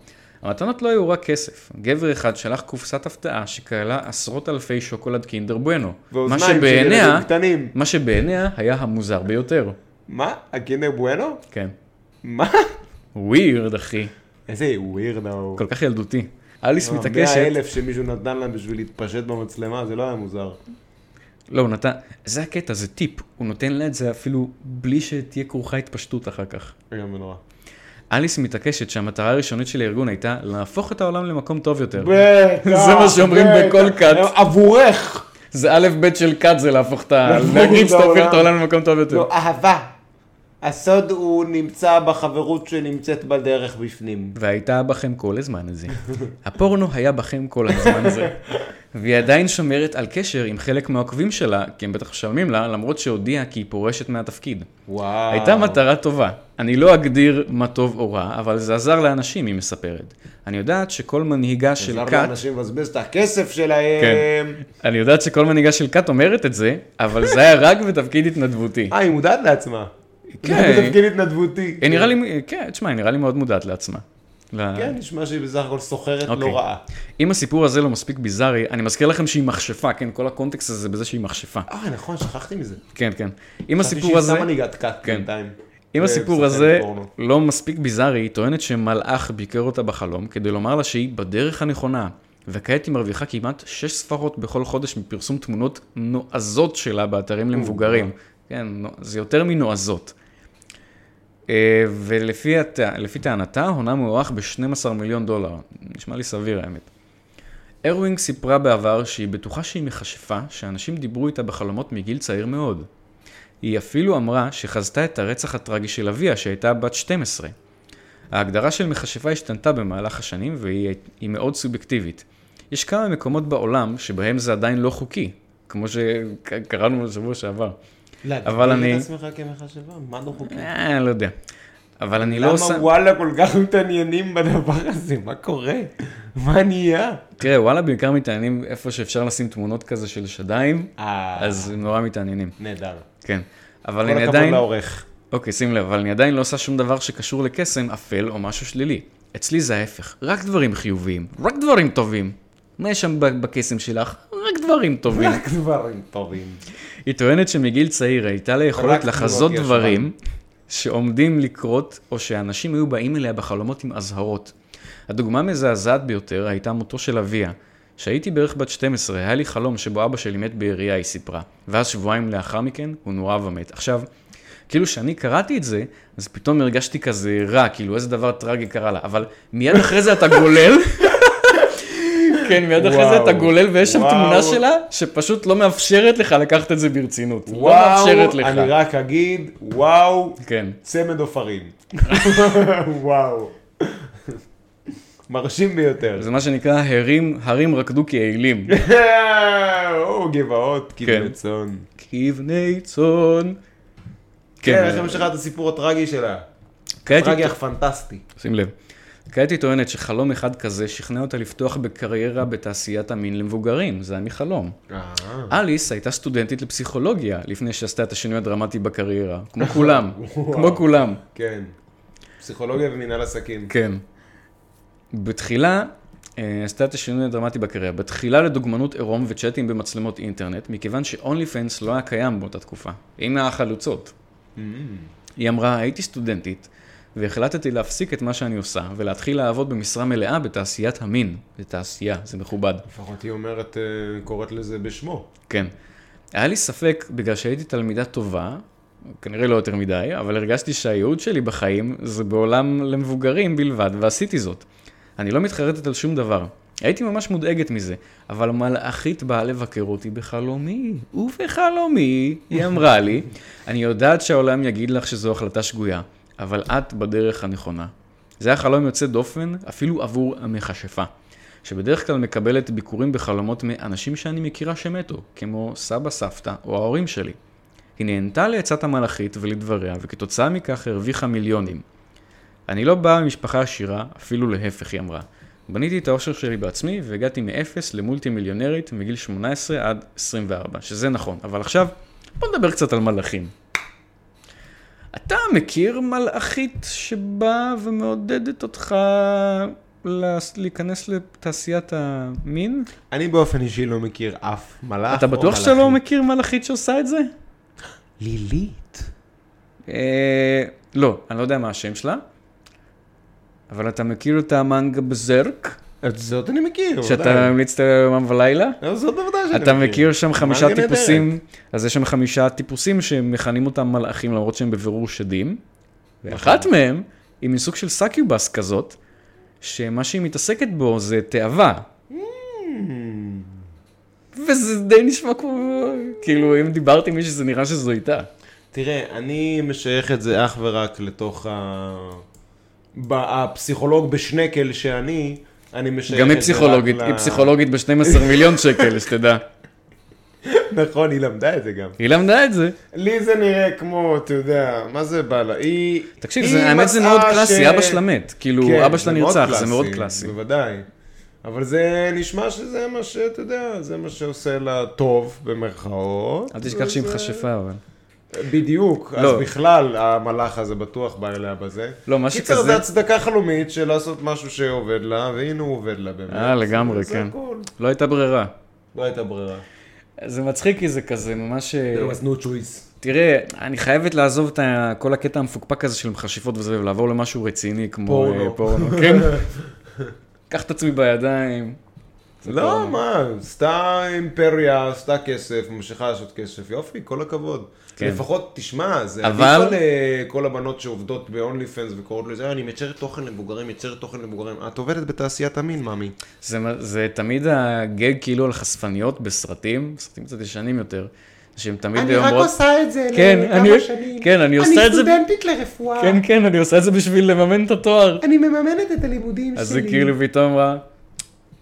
המתנות לא היו רק כסף, גבר אחד שלח קופסת הפתעה שכללה עשרות אלפי שוקולד קינדר בואנו. מה ואוזניים של שבעיניה, ילדים קטנים. מה שבעיניה היה המוזר ביותר. מה? הקינדר בואנו? כן. מה? ווירד, אחי. איזה ווירדו. כל כך ילדותי. אליס מאה מתעקשת... אלף שמישהו נתן להם בשביל להתפשט במצלמה, זה לא היה מוזר. לא, הוא נתן... זה הקטע, זה טיפ. הוא נותן לה את זה אפילו בלי שתהיה כרוכה התפשטות אחר כך. רגע מנורא. אליס מתעקשת שהמטרה הראשונית של הארגון הייתה להפוך את העולם למקום טוב יותר. בטח, זה מה שאומרים. בכל כת. עבורך. זה א' ב' של כת זה להפוך את ה... להגיד את שאתה הופך את העולם. העולם למקום טוב יותר. לא, אהבה. הסוד הוא נמצא בחברות שנמצאת בדרך בפנים. והייתה בכם כל הזמן הזה. הפורנו היה בכם כל הזמן הזה. והיא עדיין שומרת על קשר עם חלק מהעוקבים שלה, כי הם בטח משלמים לה, למרות שהודיעה כי היא פורשת מהתפקיד. וואו. הייתה מטרה טובה. אני לא אגדיר מה טוב או רע, אבל זה עזר לאנשים, היא מספרת. אני יודעת שכל מנהיגה של עזר כת... לאנשים לבזבז את הכסף שלהם. כן. אני יודעת שכל מנהיגה של כת אומרת את זה, אבל זה היה רק בתפקיד התנדבותי. אה, היא מודעת לעצמה. כן. זה תפקיד התנדבותי. היא נראה לי, כן, תשמע, היא נראה לי מאוד מודעת לעצמה. ל- כן, נשמע שהיא בסך הכל סוחרת אוקיי. לא רעה. אם הסיפור הזה לא מספיק ביזארי, אני מזכיר לכם שהיא מכשפה, כן, כל הקונטקסט הזה בזה שהיא מכשפה. אה, נכון, שכחתי מזה. כן, כן. אם הסיפור הזה, חשבתי שהיא סתם מנהיגת כת כן. אם הסיפור וסוכנת הזה פורנו. לא מספיק ביזארי, היא טוענת שמלאך ביקר אותה בחלום כדי לומר לה שהיא בדרך הנכונה. וכעת היא מרוויחה כמעט שש ספרות בכל חודש מפרסום תמונות נועזות שלה באתרים למבוגרים. כן, זה יותר מנועזות. אה, ולפי טענתה, הונה מוערך ב-12 מיליון דולר. נשמע לי סביר האמת. ארווינג סיפרה בעבר שהיא בטוחה שהיא מכשפה, שאנשים דיברו איתה בחלומות מגיל צעיר מאוד. היא אפילו אמרה שחזתה את הרצח הטרגי של אביה, שהייתה בת 12. ההגדרה של מכשפה השתנתה במהלך השנים והיא היא מאוד סובייקטיבית. יש כמה מקומות בעולם שבהם זה עדיין לא חוקי, כמו שקראנו בשבוע שעבר. אבל אני- להגדיר את עצמך כמחשבה? מה לא חוקי? אה, לא יודע. אבל אני לא עושה... למה וואלה כל כך מתעניינים בדבר הזה? מה קורה? מה נהיה? תראה, וואלה בעיקר מתעניינים איפה שאפשר לשים תמונות כזה של שדיים, אה, אז נורא מתעניינים. נהדר. כן. אבל כל אני הכבוד עדיין... לעורך. אוקיי, שים לב, אבל אני עדיין לא עושה שום דבר שקשור לקסם, אפל או משהו שלילי. אצלי זה ההפך, רק דברים חיוביים, רק דברים טובים. מה יש שם בקסם שלך? רק דברים טובים. רק דברים טובים. היא טוענת שמגיל צעיר הייתה לה יכולת לחזות דברים שעומדים לקרות, או שאנשים היו באים אליה בחלומות עם אזהרות. הדוגמה המזעזעת ביותר הייתה מותו של אביה. כשהייתי בערך בת 12, היה לי חלום שבו אבא שלי מת בירייה, היא סיפרה. ואז שבועיים לאחר מכן, הוא נורא ומת. עכשיו, כאילו שאני קראתי את זה, אז פתאום הרגשתי כזה רע, כאילו איזה דבר טרגי קרה לה. אבל מיד אחרי זה אתה גולל, כן, מיד אחרי זה. אתה גולל ויש שם. תמונה שלה, שפשוט לא מאפשרת לך לקחת את זה ברצינות. לא וואו, מאפשרת לך. אני רק אגיד, וואו, כן. צמד עופרים. וואו. מרשים ביותר. זה מה שנקרא הרים, הרים רקדו כיעילים. או, גבעות, כן. כבני צאן. כבני צאן. כן, איך המשכה את הסיפור הטרגי שלה? כעת טרגי היא- אך פנטסטי. שים לב. כעת היא טוענת שחלום אחד כזה שכנע אותה לפתוח בקריירה בתעשיית המין למבוגרים, זה היה מחלום. אליס הייתה סטודנטית לפסיכולוגיה לפני שעשתה את השינוי הדרמטי בקריירה, כמו כולם, כמו כולם. כן. פסיכולוגיה ומנהל עסקים. כן. בתחילה, אה, עשתה את השינוי הדרמטי בקריירה. בתחילה לדוגמנות עירום וצ'אטים במצלמות אינטרנט, מכיוון שאונלי פנס לא היה קיים באותה תקופה. היא מהחלוצות. היא אמרה, הייתי סטודנטית, והחלטתי להפסיק את מה שאני עושה, ולהתחיל לעבוד במשרה מלאה בתעשיית המין. זה תעשייה, זה מכובד. לפחות היא אומרת, אה, קוראת לזה בשמו. כן. היה לי ספק, בגלל שהייתי תלמידה טובה, כנראה לא יותר מדי, אבל הרגשתי שהייעוד שלי בחיים זה בעולם למבוגרים בלבד, ועשיתי זאת. אני לא מתחרטת על שום דבר. הייתי ממש מודאגת מזה, אבל מלאכית באה לבקר אותי בחלומי, ובחלומי, היא אמרה לי, אני יודעת שהעולם יגיד לך שזו החלטה שגויה, אבל את בדרך הנכונה. זה היה חלום יוצא דופן, אפילו עבור המכשפה, שבדרך כלל מקבלת ביקורים בחלומות מאנשים שאני מכירה שמתו, כמו סבא, סבתא או ההורים שלי. היא נהנתה לעצת המלאכית ולדבריה, וכתוצאה מכך הרוויחה מיליונים. אני לא באה ממשפחה עשירה, אפילו להפך, היא אמרה. בניתי את האושר שלי בעצמי, והגעתי מאפס למולטי מיליונרית מגיל 18 עד 24, שזה נכון. אבל עכשיו, בוא נדבר קצת על מלאכים. אתה מכיר מלאכית שבאה ומעודדת אותך להיכנס לתעשיית המין? אני באופן אישי לא מכיר אף מלאך אתה בטוח שאתה לא. מכיר מלאכית שעושה את זה? לילית. אה, לא, אני לא יודע מה השם שלה, אבל אתה מכיר את המנגה בזרק? את זאת אני מכיר, שאתה המליצת יומם ולילה? ודאי. זאת בוודאי שאני אתה מכיר שם חמישה טיפוסים, אז יש שם חמישה טיפוסים שמכנים אותם מלאכים למרות שהם בבירור שדים, ואחת מהם היא מסוג של succubus כזאת, שמה שהיא מתעסקת בו זה תאווה. וזה די נשמע כמו, כאילו אם דיברתי עם מישהו זה נראה שזו איתה. תראה, אני משייך את זה אך ורק לתוך ה... הפסיכולוג בשנקל שאני, אני משייך גם היא פסיכולוגית, היא פסיכולוגית ב-12 מיליון שקל, שתדע. נכון, היא למדה את זה גם. היא למדה את זה. לי זה נראה כמו, אתה יודע, מה זה בא לה? היא... תקשיב, היא האמת זה מאוד קלאסי, אבא שלה מת. כאילו, כן, אבא שלה נרצח, זה מאוד קלאסי. בוודאי. אבל זה נשמע שזה מה שאתה יודע, זה מה שעושה לה טוב, במרכאות. אל תשכח שהיא מכשפה, אבל. בדיוק, אז לא. בכלל המלאך הזה בטוח בא אליה בזה. לא, מה קיצר, שכזה- זה הצדקה חלומית של לעשות משהו שעובד לה, והנה הוא עובד לה באמת. אה, לגמרי, זה כן. הכל. לא הייתה ברירה. לא הייתה ברירה. זה מצחיק כי זה כזה ממש... אה, There was no choice. תראה, אני חייבת לעזוב את כל הקטע המפוקפק הזה של מכשפות וזה, ולעבור למשהו רציני כמו פורנו. אה, פורנו. כן. קח את עצמי בידיים. זה לא, פורנו. מה, עשתה אימפריה, עשתה כסף, ממשיכה לעשות כסף, יופי, כל הכבוד. כן. לפחות, תשמע, זה אבל- עדיף על כל הבנות שעובדות ב-only fans וקוראות לזה, "אה, אני מייצרת תוכן למבוגרים, מייצרת תוכן למבוגרים. את עובדת בתעשיית המין, מאמי. זה, זה תמיד הגג כאילו על חשפניות בסרטים, סרטים קצת ישנים יותר, שהם תמיד אומרות... עושה את זה כן, אני- כן, אני עושה את זה... לרפואה. כן, כן, אני עושה את זה בשביל לממן את התואר. אני מממנת את הלימודים אז זה כאילו פתאום אמרה,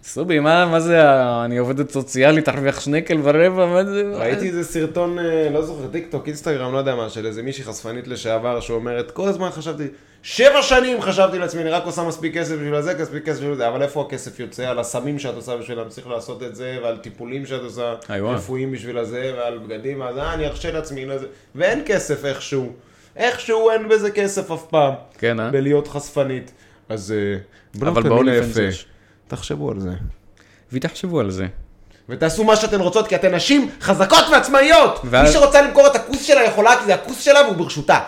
סובי, מה, מה זה, אני עובדת סוציאלית, תרוויח שנקל ורבע, מה זה? ראיתי איזה סרטון, אה, לא זוכר, טיק טוק, אינסטגרם, לא יודע מה, של איזה מישהי חשפנית לשעבר שאומרת, כל הזמן חשבתי, שבע שנים חשבתי לעצמי, אני רק עושה מספיק כסף בשביל הזה, מספיק כסף בשביל זה, אבל איפה הכסף יוצא? על הסמים שאת עושה בשביל להמשיך לעשות את זה, ועל טיפולים שאת עושה. רפואיים בשביל הזה, ועל בגדים, אז אה, אני ארשה לעצמי לזה, ואין כסף איכשהו, איכשהו אין בזה כסף אף פעם, כן, אה? בלהיות חשפנית. אז אה, אבל המילה יפה. תחשבו על זה. ותחשבו על זה. ותעשו מה שאתן רוצות, כי אתן נשים חזקות ועצמאיות! ואז- מי שרוצה למכור את הכוס שלה יכולה, כי זה הכוס שלה והוא ברשותה.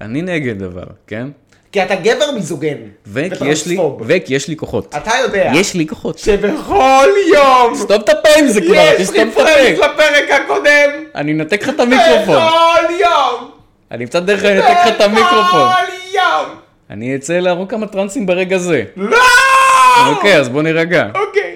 אני נגד אבל, כן? כי אתה גבר מיזוגן. וכי יש לי. וכי יש לי כוחות. אתה יודע. יש לי כוחות. שבכל יום סתום את הפה עם זה כבר, יש תסתום את רפרנס הפה. לפרק הקודם. אני אנתק לך את המיקרופון. בכל יום. אני קצת דרך אנתק לך את המיקרופון. בכל יום. אני אצא להרוג כמה טרנסים ברגע זה. לא! אוקיי, אז בוא נירגע. אוקיי.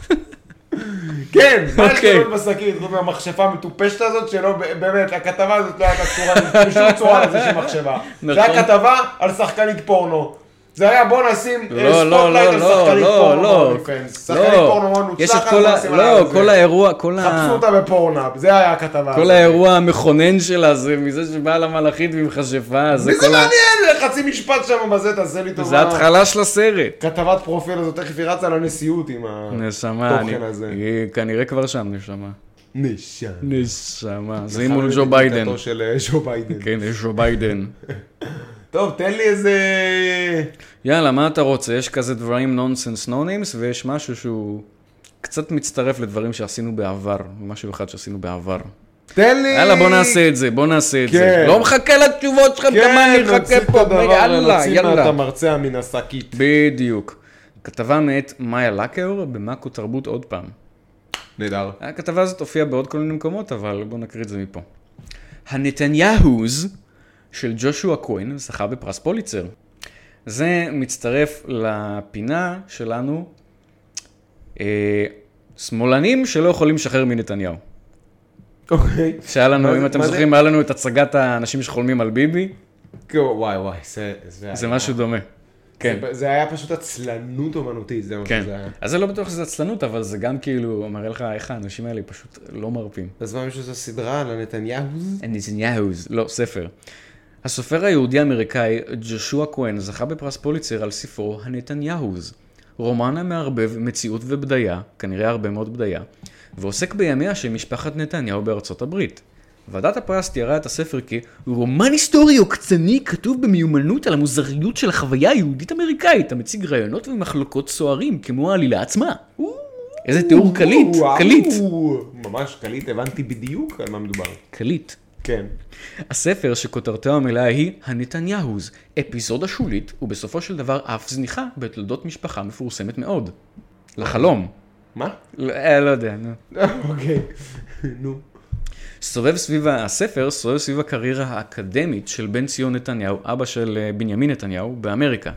כן, מה יש אוקיי. לנו בשקית, חוץ מהמכשפה המטופשת הזאת, שלא, באמת, הכתבה הזאת לא הייתה קשורה בשום צורה לאיזושהי מחשבה. זה נכון. היה כתבה על שחקנית פורנו. זה היה בוא נשים אה, לא, לא, spotlight לא, על שחקנית לא, פורנו לא, ב-OnlyFans. לא. שחקנית פורנו מאוד יש את מוצלחת, לא, זה. כל האירוע, כל ה... חפשו אותה ב Pornhub, זה היה הכתבה. כל. האירוע המכונן שלה זה מזה שבאה למלאכית ועם מכשפה, זה מי זה כל ה... מעניין? חצי משפט שם בזה, תעשה לי טובה. זה ההתחלה של הסרט. כתבת פרופיל הזאת, תכף היא רצה לנשיאות עם נשמה, אני... התוכן הזה. היא כנראה כבר שם, נשמה. נשם. נשמה. זה היא מול ג'ו ביידן. של אה, ג'ו ביידן. כן, יש ג'ו ביידן. טוב, תן לי איזה... יאללה, מה אתה רוצה? יש כזה דברים נונסנס נונימס, ויש משהו שהוא קצת מצטרף לדברים שעשינו בעבר. משהו אחד שעשינו בעבר. תן לי... יאללה, בוא נעשה את זה, בוא נעשה את זה. כן. לא מחכה לתשובות שלך, אני כן, נוציא אחכה את פה. הדבר, יאללה, נוציא את יאללה. המרצע מן השקית. בדיוק. כתבה מאת מאיה לקר במאקו תרבות עוד פעם. נהדר. הכתבה הזאת הופיעה בעוד כל מיני מקומות, אבל בואו נקריא את זה מפה. הנתניהוז של ג'ושוע כהן זכה בפרס פוליצר. זה מצטרף לפינה שלנו, אה, שמאלנים שלא יכולים לשחרר מנתניהו. אוקיי. שהיה לנו, אם אתם? זוכרים, היה לנו את הצגת האנשים שחולמים על ביבי, וואי וואי, זה... משהו דומה. כן, זה- זה היה פשוט עצלנות אומנותית, זה מה כן. שזה היה. אז זה לא בטוח שזה עצלנות, אבל זה גם כאילו מראה לך איך האנשים האלה פשוט לא מרפים. אז מה מישהו עושה סדרה על הנתניהו? נתניהוז, לא, ספר. הסופר היהודי-אמריקאי ג'ושוע כהן זכה בפרס פוליצר על ספרו הנתניהוז. רומן המערבב מציאות ובדיה, כנראה הרבה מאוד בדיה, ועוסק בימיה של משפחת נתניהו בארצות הברית. ועדת הפרס תיארה את הספר כרומן היסטורי עוקצני כתוב במיומנות על המוזריות של החוויה היהודית-אמריקאית, המציג רעיונות ומחלוקות סוערים כמו העלילה עצמה. איזה תיאור קליט. קליט. ממש קליט, הבנתי בדיוק על מה מדובר. קליט. כן. הספר שכותרתו המלאה היא הנתניהוז, אפיזודה שולית ובסופו של דבר אף זניחה בתולדות משפחה מפורסמת מאוד. לחלום. מה? לא, אה, לא יודע, נו. אוקיי. נו. סובב סביב הספר, סובב סביב הקריירה האקדמית של בן ציון נתניהו, אבא של אה, בנימין נתניהו, באמריקה.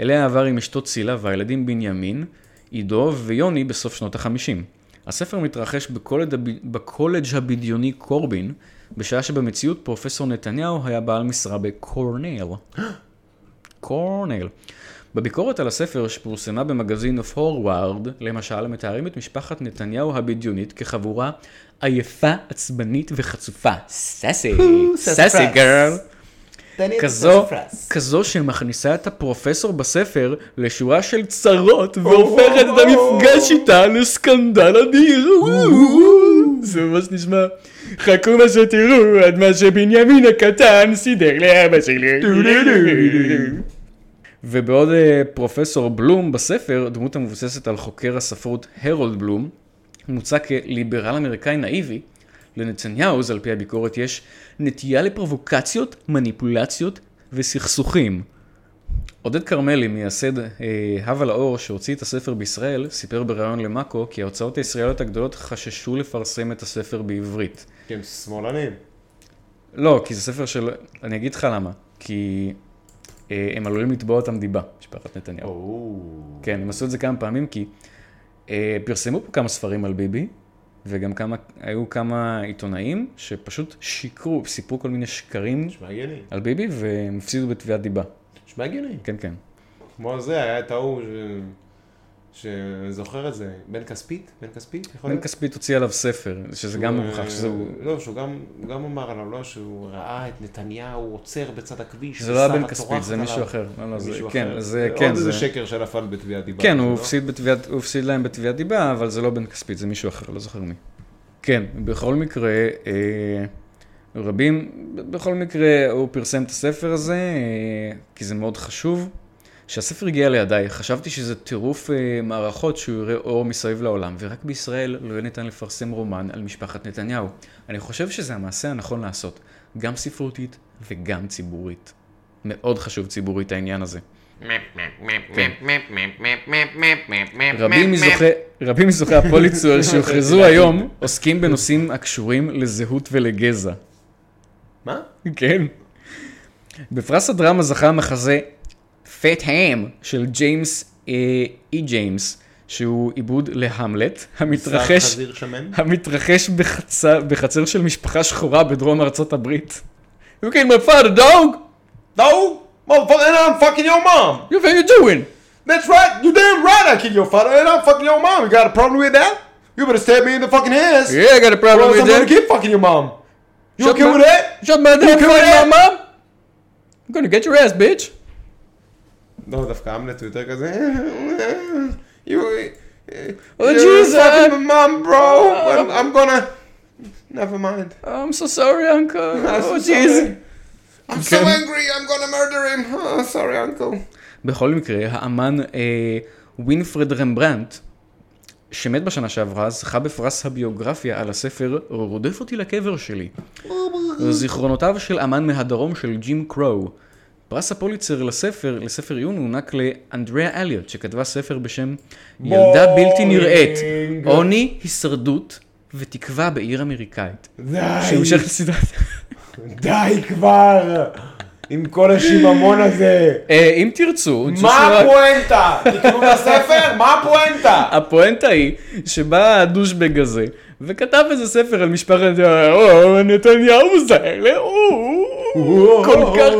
אליה עבר עם אשתו צילה והילדים בנימין, עידו ויוני בסוף שנות החמישים. הספר מתרחש בקולג', הב... בקולג' הבדיוני קורבין, בשעה שבמציאות פרופסור נתניהו היה בעל משרה בקורנל. קורנל. בביקורת על הספר שפורסמה במגזין פורוורד, למשל, מתארים את משפחת נתניהו הבדיונית כחבורה עייפה, עצבנית וחצופה. סאסי, סאסי גרל. כזו, כזו שמכניסה את הפרופסור בספר לשורה של צרות והופכת את המפגש איתה לסקנדל אדיר. זה ממש נשמע. חכו מה שתראו עד מה שבנימין הקטן סידר לאבא שלי. ובעוד אה, פרופסור בלום בספר, דמות המבוססת על חוקר הספרות הרולד בלום, מוצע כליברל אמריקאי נאיבי, לנתניהו, על פי הביקורת, יש נטייה לפרובוקציות, מניפולציות וסכסוכים. עודד כרמלי, מייסד אה, הווה לאור, שהוציא את הספר בישראל, סיפר בריאיון למאקו כי ההוצאות הישראליות הגדולות חששו לפרסם את הספר בעברית. כי הם שמאלנים. לא, כי זה ספר של... אני אגיד לך למה. כי הם עלולים לתבוע אותם דיבה, משפחת נתניהו. או. כן, הם עשו את זה כמה פעמים כי אה, פרסמו פה כמה ספרים על ביבי, וגם כמה, היו כמה עיתונאים שפשוט שיקרו, סיפרו כל מיני שקרים. על ביבי, והם הפסידו בתביעת דיבה. נשמע הגיוני. כן, כן. כמו זה, היה את ההוא ש... שזוכר את זה, בן כספית? בן כספית? בן? כספית הוציא עליו ספר, שזה גם מוכח אה, שזה... לא, שהוא גם, הוא גם אמר עליו, לא, שהוא ראה את נתניהו עוצר בצד הכביש. זה לא היה בן כספית, זה מישהו. אחר. לא, לא, זה, כן. זה, כן, עוד זה... איזה שקר שנפל בתביעת דיבה. כן, הוא לא? הפסיד, הוא הפסיד להם בתביעת דיבה, אבל זה לא בן כספית, זה מישהו אחר, לא זוכר מי. כן, בכל מקרה, אה, רבים, בכל מקרה הוא פרסם את הספר הזה, אה, כי זה מאוד חשוב. כשהספר הגיע לידיי, חשבתי שזה טירוף אה, מערכות שהוא יראה אור מסביב לעולם, ורק בישראל לא יהיה ניתן לפרסם רומן על משפחת נתניהו. אני חושב שזה המעשה הנכון לעשות, גם ספרותית וגם ציבורית. מאוד חשוב ציבורית העניין הזה. רבים מזוכי, הפוליצר שהוכרזו היום עוסקים בנושאים הקשורים לזהות ולגזע. מה? כן. בפרס הדרמה זכה המחזה פט האם של ג'יימס אה, אי ג'יימס, שהוא עיבוד להמלט, המתרחש? המתרחש בחצר, בחצר של משפחה שחורה בדרום ארצות הברית. You killed my father, dog! No! Motherfucker, and I'm fucking your mom! You think you're doing? That's right! You damn right I killed your father and I'm fucking your mom! You got a problem with that? You better stab me in the fucking ass! Yeah, I got a problem with I'm gonna that. keep fucking your mom! You Shut okay my- with that? Shut my damn okay fucking mom! I'm gonna get your ass, bitch! לא, דווקא אמלט הוא יותר כזה... You... Oh, you're Jesus. fucking my mom, bro! I'm, I'm gonna... Never mind. I'm so sorry, uncle. Oh, jeez. I'm so כן. angry, I'm gonna murder him. Oh, sorry, uncle. בכל מקרה, האמן אה, ווינפרד רמברנט, שמת בשנה שעברה, זכה בפרס הביוגרפיה על הספר "רודף אותי לקבר שלי". זיכרונותיו של אמן מהדרום של ג'ים קרו. פרס הפוליצר לספר, לספר עיון הוענק לאנדריאה אליוט, שכתבה ספר בשם ילדה בלתי נראית. עוני, הישרדות ותקווה בעיר אמריקאית. די, שהמשך לסדרת... די כבר! עם כל השיממון הזה. אה, אם תרצו, מה הפואנטה? תקנו את הספר? מה הפואנטה? הפואנטה היא שבא הדושבג הזה וכתב איזה ספר על משפחת או, נתניהו זה כל כך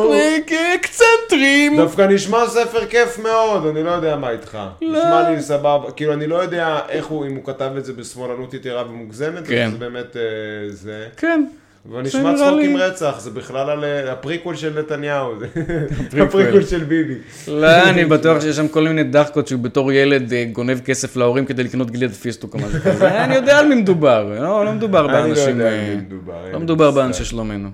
אקצנטרים. דווקא נשמע ספר כיף מאוד, אני לא יודע מה איתך. נשמע לי סבבה, כאילו אני לא יודע איך הוא, אם הוא כתב את זה בשמאלנות יתרה ומוגזמת, כן. שזה באמת אה, זה. כן. אבל זה נשמע נראה צחוק לי- עם רצח, זה בכלל על אה, הפריקוול של נתניהו, זה ה prequel. ה prequel של ביבי. לא, אני בטוח שיש שם כל מיני דחקות שהוא בתור ילד אה, גונב כסף להורים כדי לקנות גלידת פיסטוק או משהו כזה. אני יודע על מי מדובר, לא לא מדובר לא באנשים... אה, לא מדובר. באנשי שלומנו.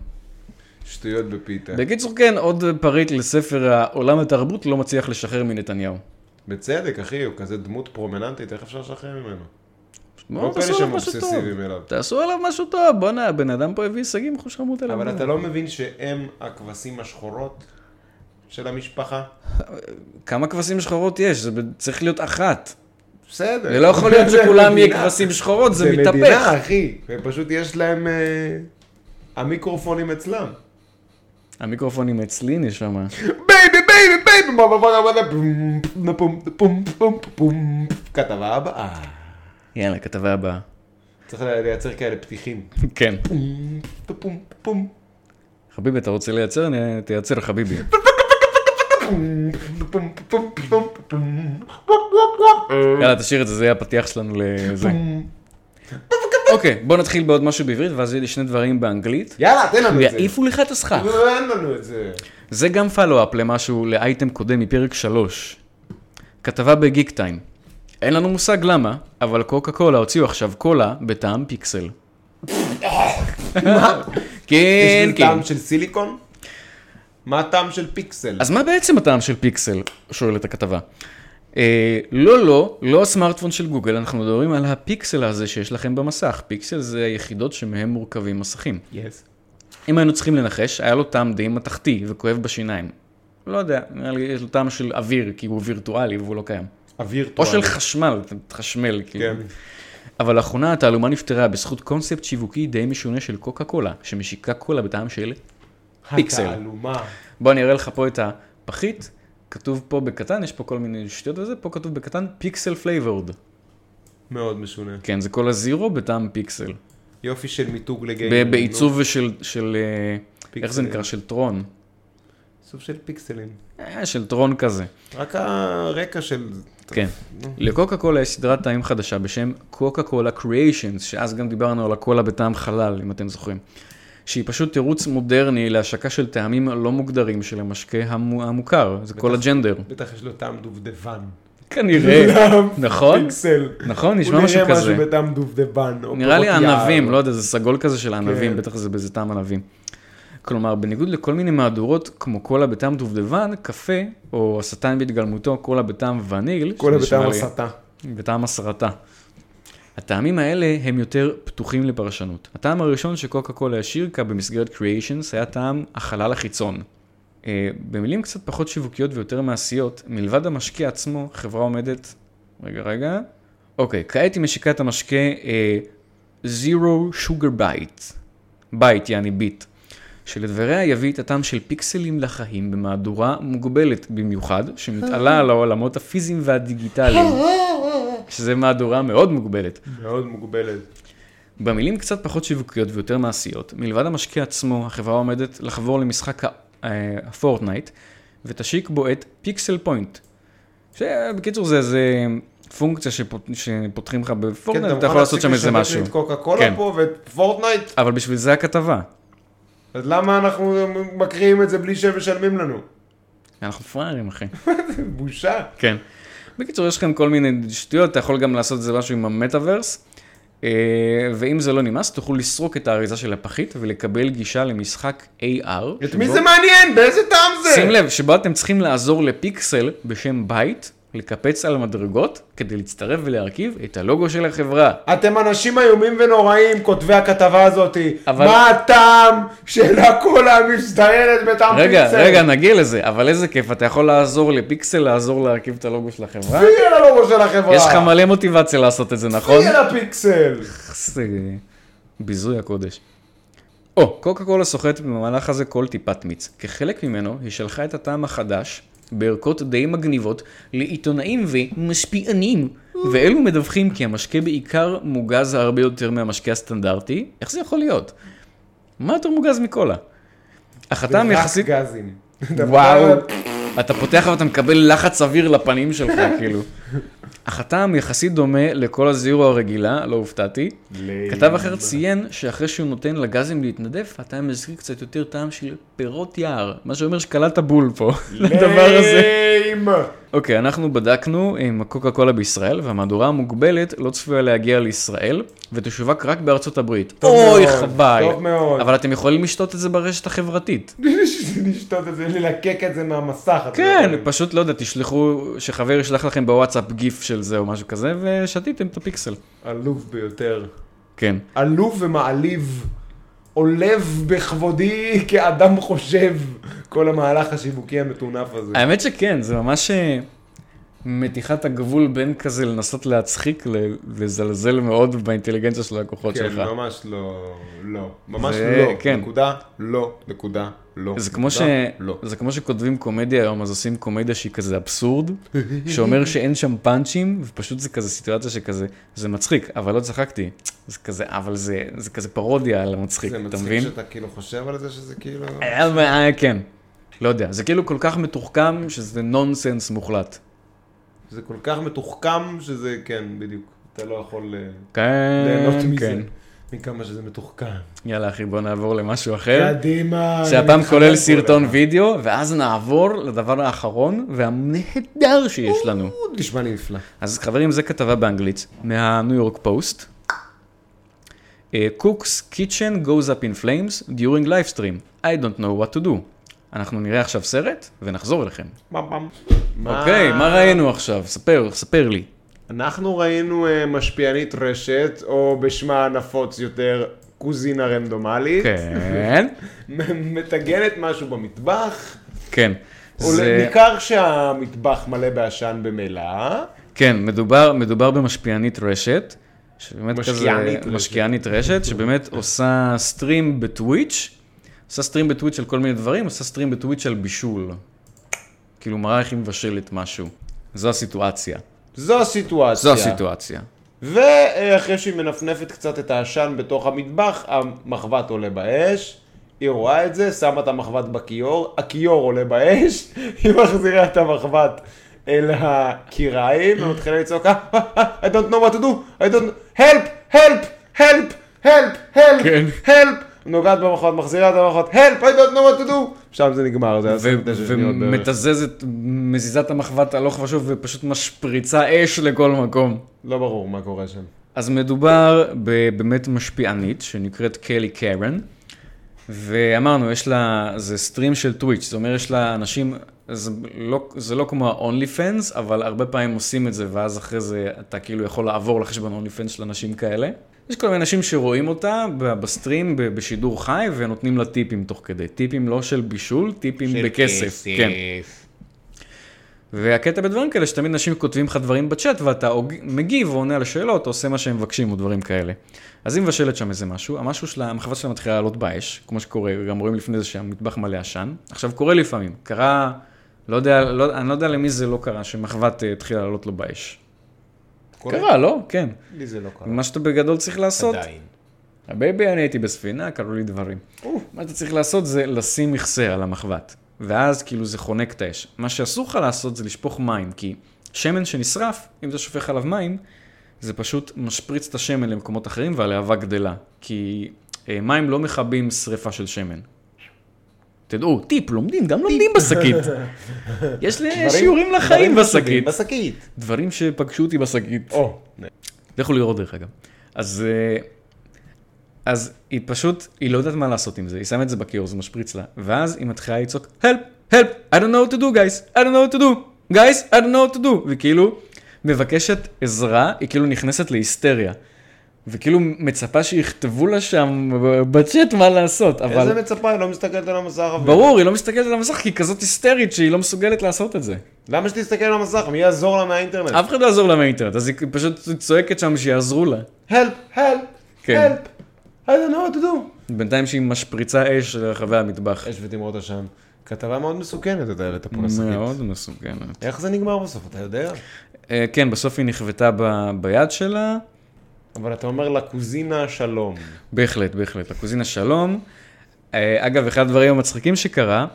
שטויות בפיתה. בקיצור כן, עוד פריט לספר העולם התרבות לא מצליח לשחרר מנתניהו. בצדק, אחי, הוא כזה דמות פרומננטית, איך אפשר לשחרר ממנו? לא כאלה שהם. אובססיביים אליו. תעשו עליו משהו טוב, בואנה, הבן אדם פה הביא הישגים חושרמוט אליו. אבל אתה לא מבין שהם הכבשים השחורות של המשפחה? כמה כבשים שחורות יש? זה צריך להיות אחת. בסדר. זה לא יכול להיות זה שכולם מדינה. כבשים שחורות, זה זה מתהפך. מדינה, אחי. ופשוט יש להם... אה, המיקרופונים אצלם. המיקרופונים אצלי נשמה. בייבי, בייבי, בייבי, מה פום פום כתבה הבאה. יאללה, כתבה הבאה. צריך לייצר כאלה פתיחים. כן. חביבי, אתה רוצה לייצר? אני- תייצר חביבי. יאללה, תשאיר את זה, זה יהיה הפתיח שלנו לזה. אוקיי, בוא נתחיל בעוד משהו בעברית, ואז יהיה לי שני דברים באנגלית. יאללה, תן לנו את זה. ויעיפו לך את הסכך. לא, אין לנו את זה. זה גם follow-up למשהו, לאייטם קודם מפרק 3. כתבה בגיק טיים. אין לנו מושג למה, אבל קוקה קולה הוציאו עכשיו קולה בטעם פיקסל. כן, יש לזה כן. טעם של סיליקון? מה הטעם של פיקסל? אז מה בעצם הטעם של פיקסל? שואלת הכתבה. אה, לא, לא, לא הסמארטפון של גוגל, אנחנו מדברים על הפיקסל הזה שיש לכם במסך. פיקסל זה היחידות שמהם מורכבים מסכים. yes. אם היינו צריכים לנחש, היה לו טעם די מתכתי וכואב בשיניים. לא יודע, נראה לי יש לו טעם של אוויר, כי הוא וירטואלי והוא לא קיים. אוויר או טעם. של חשמל, אתה מתחשמל, כאילו. כן. אבל לאחרונה התעלומה נפתרה בזכות קונספט שיווקי די משונה של קוקה קולה, שמשיקה קולה בטעם של פיקסל. התעלומה. בוא אני אראה לך פה את הפחית, כתוב פה בקטן, יש פה כל מיני שטויות וזה, פה כתוב בקטן pixel flavored. מאוד משונה. כן, זה קולה זירו בטעם פיקסל. יופי של מיתוג לגיימרים. בעיצוב ושל, של, אה, איך זה. נקרא? של טרון. סוג של פיקסלים. אה, של טרון כזה. רק הרקע של... כן. לקוקה קולה יש סדרת טעמים חדשה בשם קוקה קולה קריאיישנס, שאז גם דיברנו על הקולה בטעם חלל, אם אתם זוכרים. שהיא פשוט תירוץ מודרני להשקה של טעמים לא מוגדרים של המשקה המו- המוכר, זה כל הג'נדר. בטח יש לו טעם דובדבן. כנראה, נכון? פיקסל. נכון? נשמע הוא משהו נראה כזה. משהו בטעם דובדבן. נראה לי. ענבים, לא יודע, זה סגול כזה של הענבים, כן. בטח זה באיזה טעם ענבים. כלומר, בניגוד לכל מיני מהדורות, כמו קולה בטעם דובדבן, קפה, או השטן בהתגלמותו, קולה בטעם וניל, שנשמע בטעם הסתה. בטעם הסרטה. הטעמים האלה הם יותר פתוחים לפרשנות. הטעם הראשון שקוקה קולה השאירקה במסגרת קריאיישנס היה טעם החלל החיצון. אה, במילים קצת פחות שיווקיות ויותר מעשיות, מלבד המשקה עצמו, חברה עומדת... רגע, רגע. אוקיי, כעת היא משיקה את המשקה אה, Zero Sugar Bite. בית, יעני ביט. שלדבריה יביא את הטעם של פיקסלים לחיים במהדורה מוגבלת במיוחד, שמתעלה על העולמות הפיזיים והדיגיטליים. שזה מהדורה מאוד מוגבלת. מאוד מוגבלת. במילים קצת פחות שיווקיות ויותר מעשיות, מלבד המשקה עצמו, החברה עומדת לחבור למשחק אה, הפורטנייט, ותשיק בו את Pixel Point. שבקיצור זה איזה פונקציה שפות, שפותחים לך בפורטנייט, אתה יכול לעשות שם איזה משהו. את קוקה קולה כן. פה ואת פורטנייט, אבל בשביל זה הכתבה. אז למה אנחנו מקריאים את זה בלי שהם משלמים לנו? אנחנו פראיירים אחי. בושה. כן. בקיצור, יש לכם כל מיני שטויות, אתה יכול גם לעשות את זה משהו עם המטאוורס, אה, ואם זה לא נמאס, תוכלו לסרוק את האריזה של הפחית ולקבל גישה למשחק AR. את מי שבו- זה מעניין? באיזה טעם זה? שים לב, שבו אתם צריכים לעזור לפיקסל בשם בייט, לקפץ על המדרגות, כדי להצטרף ולהרכיב את הלוגו של החברה. אתם אנשים איומים ונוראים, כותבי הכתבה הזאתי. אבל- מה הטעם של הקולה מצטיינת בטעם רגע, פיקסל? רגע, נגיע לזה, אבל איזה כיף, אתה יכול לעזור לפיקסל, לעזור להרכיב את הלוגו של החברה. פי על הלוגו של החברה. יש לך מלא מוטיבציה לעשות את זה, נכון? פי על הפיקסל. זה ביזוי הקודש. או, קוקה קולה סוחטת במהלך הזה כל טיפת מיץ. כחלק ממנו, היא שלחה את הטעם החדש, בערכות די מגניבות, לעיתונאים ומשפיענים, ואלו מדווחים כי המשקה בעיקר מוגז הרבה יותר מהמשקה הסטנדרטי. איך זה יכול להיות? מה יותר מוגז מקולה? אך הטעם רק יחסית... גזים. וואו, אתה פותח ואתה מקבל לחץ אוויר לפנים שלך, כאילו. אך הטעם יחסית דומה לכל הזירו הרגילה, לא הופתעתי. כתב אחר ציין שאחרי שהוא נותן לגזים להתנדף, הטעם מזכיר קצת יותר טעם של פירות יער, מה שאומר שקלעת בול פה, לדבר הזה. ליים. אוקיי, אנחנו בדקנו עם הקוקה קולה בישראל, והמהדורה המוגבלת לא צפויה להגיע לישראל, ותשווק רק בארצות הברית. אוי, חבל. טוב מאוד. אבל אתם יכולים לשתות את זה ברשת החברתית. לשתות את זה, ללקק את זה מהמסך. כן. פשוט לא יודע, תשלחו, שחבר ישלח לכם בוואטסאפ גיף של זה או משהו כזה, ושתיתם את הפיקסל. עלוב ביותר. כן. עלוב ומעליב. עולב בכבודי כאדם חושב. כל המהלך השיווקי המטונף הזה. האמת שכן, זה ממש... מתיחת הגבול בין כזה לנסות להצחיק, לזלזל מאוד באינטליגנציה של הלקוחות כן, שלך. ממש לא, לא. ממש זה- לא. כן. נקודה, לא. נקודה, לא. זה כמו, ש... נקודה, לא. זה כמו שכותבים קומדיה היום, אז עושים קומדיה שהיא כזה אבסורד, שאומר שאין שם פאנצ'ים, ופשוט זה כזה סיטואציה שכזה, זה מצחיק, אבל לא צחקתי. זה כזה, אבל זה, זה כזה פרודיה על המצחיק, זה אתה מצחיק מבין? שאתה כאילו חושב על זה שזה כאילו... אה, אה, כן, לא יודע, זה כאילו כל כך מתוחכם שזה נונסנס מוחלט. זה כל כך מתוחכם שזה, כן, בדיוק. אתה לא יכול אה, כן, ליהנות מזה. כן. מכמה שזה מתוחכם. יאללה אחי, בוא נעבור למשהו אחר. קדימה. שהפעם כולל סרטון. וידאו, ואז נעבור לדבר האחרון והנהדר שיש לנו. נשמע לי נפלא. אז חברים, זה כתבה באנגלית מהניו יורק פוסט. Cook's kitchen goes up in flames during live stream. I don't know what to do. אנחנו נראה עכשיו סרט ונחזור אליכם. פעם. אוקיי, מה ראינו עכשיו? ספר, ספר לי. אנחנו ראינו אה, משפיענית רשת, או בשמה הנפוץ יותר, קוזינה רנדומלית. כן, מטגנת משהו במטבח. כן. זה- ניכר שהמטבח מלא בעשן במילא. כן, מדובר, מדובר במשפיענית רשת, שבאמת משקיענית כזה, רשת. משקיענית רשת, שבאמת עושה סטרים בטוויץ', עושה סטרים בטוויץ' על כל מיני דברים, עושה סטרים בטוויץ' על בישול. כאילו מראה איך היא מבשלת משהו. זו הסיטואציה. זו הסיטואציה. זו הסיטואציה. ואחרי שהיא מנפנפת קצת את העשן בתוך המטבח, המחבת עולה באש. היא רואה את זה, שמה את המחבת בכיור, הכיור עולה באש, היא מחזירה את המחבת אל הקיריים, ומתחילה לצעוק, "אה, אה, אה, I don't know what to do, I don't, help, help, help, help, help, כן. help, נוגעת במחבת, מחזירה את המחבת, help, I don't know what to do, שם זה נגמר, זה היה 29 שניות בערך. ומתזזת, מזיזה את המחבת הלוך ושוב, ופשוט משפריצה אש לכל מקום. לא ברור מה קורה שם. אז מדובר בבאמת משפיענית שנקראת קלי קרן, ואמרנו, יש לה, זה סטרים של טוויץ', זאת אומרת, יש לה אנשים, זה לא, זה לא כמו ה-only fans, אבל הרבה פעמים עושים את זה, ואז אחרי זה אתה כאילו יכול לעבור לחשבון only fans של אנשים כאלה. יש כל מיני אנשים שרואים אותה בסטרים, בשידור חי, ונותנים לה טיפים תוך כדי. טיפים לא של בישול, טיפים של בכסף. כן. והקטע בדברים כאלה, שתמיד אנשים כותבים לך דברים בצ'אט, ואתה מגיב ועונה על השאלות, או עושה מה שהם מבקשים, או דברים כאלה. אז היא מבשלת שם איזה משהו, המשהו שלה, המחבת שלה מתחילה לעלות באש, כמו שקורה, גם רואים לפני זה שהמטבח מלא עשן. עכשיו, קורה לפעמים, קרה, לא יודע, לא, אני לא יודע למי זה לא קרה, שמחבת אה, התחילה לעלות לו באש. קורה? קרה, לא? כן. לי זה לא קרה. מה שאתה בגדול צריך לעשות, עדיין. ה baby, אני הייתי בספינה, קרו לי דברים. מה אתה צריך לעשות זה לשים מכסה על המחבת, ואז כאילו זה חונק את האש. מה שאסור לך לעשות זה לשפוך מים, כי שמן שנשרף, אם אתה שופך עליו מים, זה פשוט משפריץ את השמן למקומות אחרים והלהבה גדלה. כי אה, מים לא מכבים שריפה של שמן. תדעו, טיפ, לומדים, גם לומדים בשקית. יש לי שיעורים לחיים בשקית. בשקית. דברים שפגשו אותי בשקית. או. לכו לראות דרך אגב. אז, אה, אז היא פשוט, היא לא יודעת מה לעשות עם זה, היא שמה את זה בכיור, זה משפריץ לה, ואז היא מתחילה לצעוק, help, help, I don't know what to do guys, I don't know what to do, guys, I don't know what to do, וכאילו מבקשת עזרה, היא כאילו נכנסת להיסטריה. וכאילו מצפה שיכתבו לה שם בצ'אט מה לעשות, אבל איזה מצפה, היא לא מסתכלת על המסך. ברור, היא לא מסתכלת על המסך כי היא כזאת היסטרית שהיא לא מסוגלת לעשות את זה. למה שתסתכל על המסך? מי יעזור לה מהאינטרנט? אף אחד לא יעזור לה מהאינטרנט, אז היא פשוט צועקת שם שיעזרו לה. help, help, כן. help, I don't know what to do. בינתיים שהיא משפריצה אש לרחבי המטבח. אש ותמרות עשן. כתבה מאוד מסוכנת, אתה העלית פה לשקית. מאוד מסוכנת. איך זה נגמר בסוף, אתה יודע? אה, כן, בסוף היא נכוותה ביד שלה. אבל אתה אומר לקוזינה שלום. בהחלט, בהחלט. לקוזינה שלום. אה, אגב, אחד הדברים המצחיקים שקרה,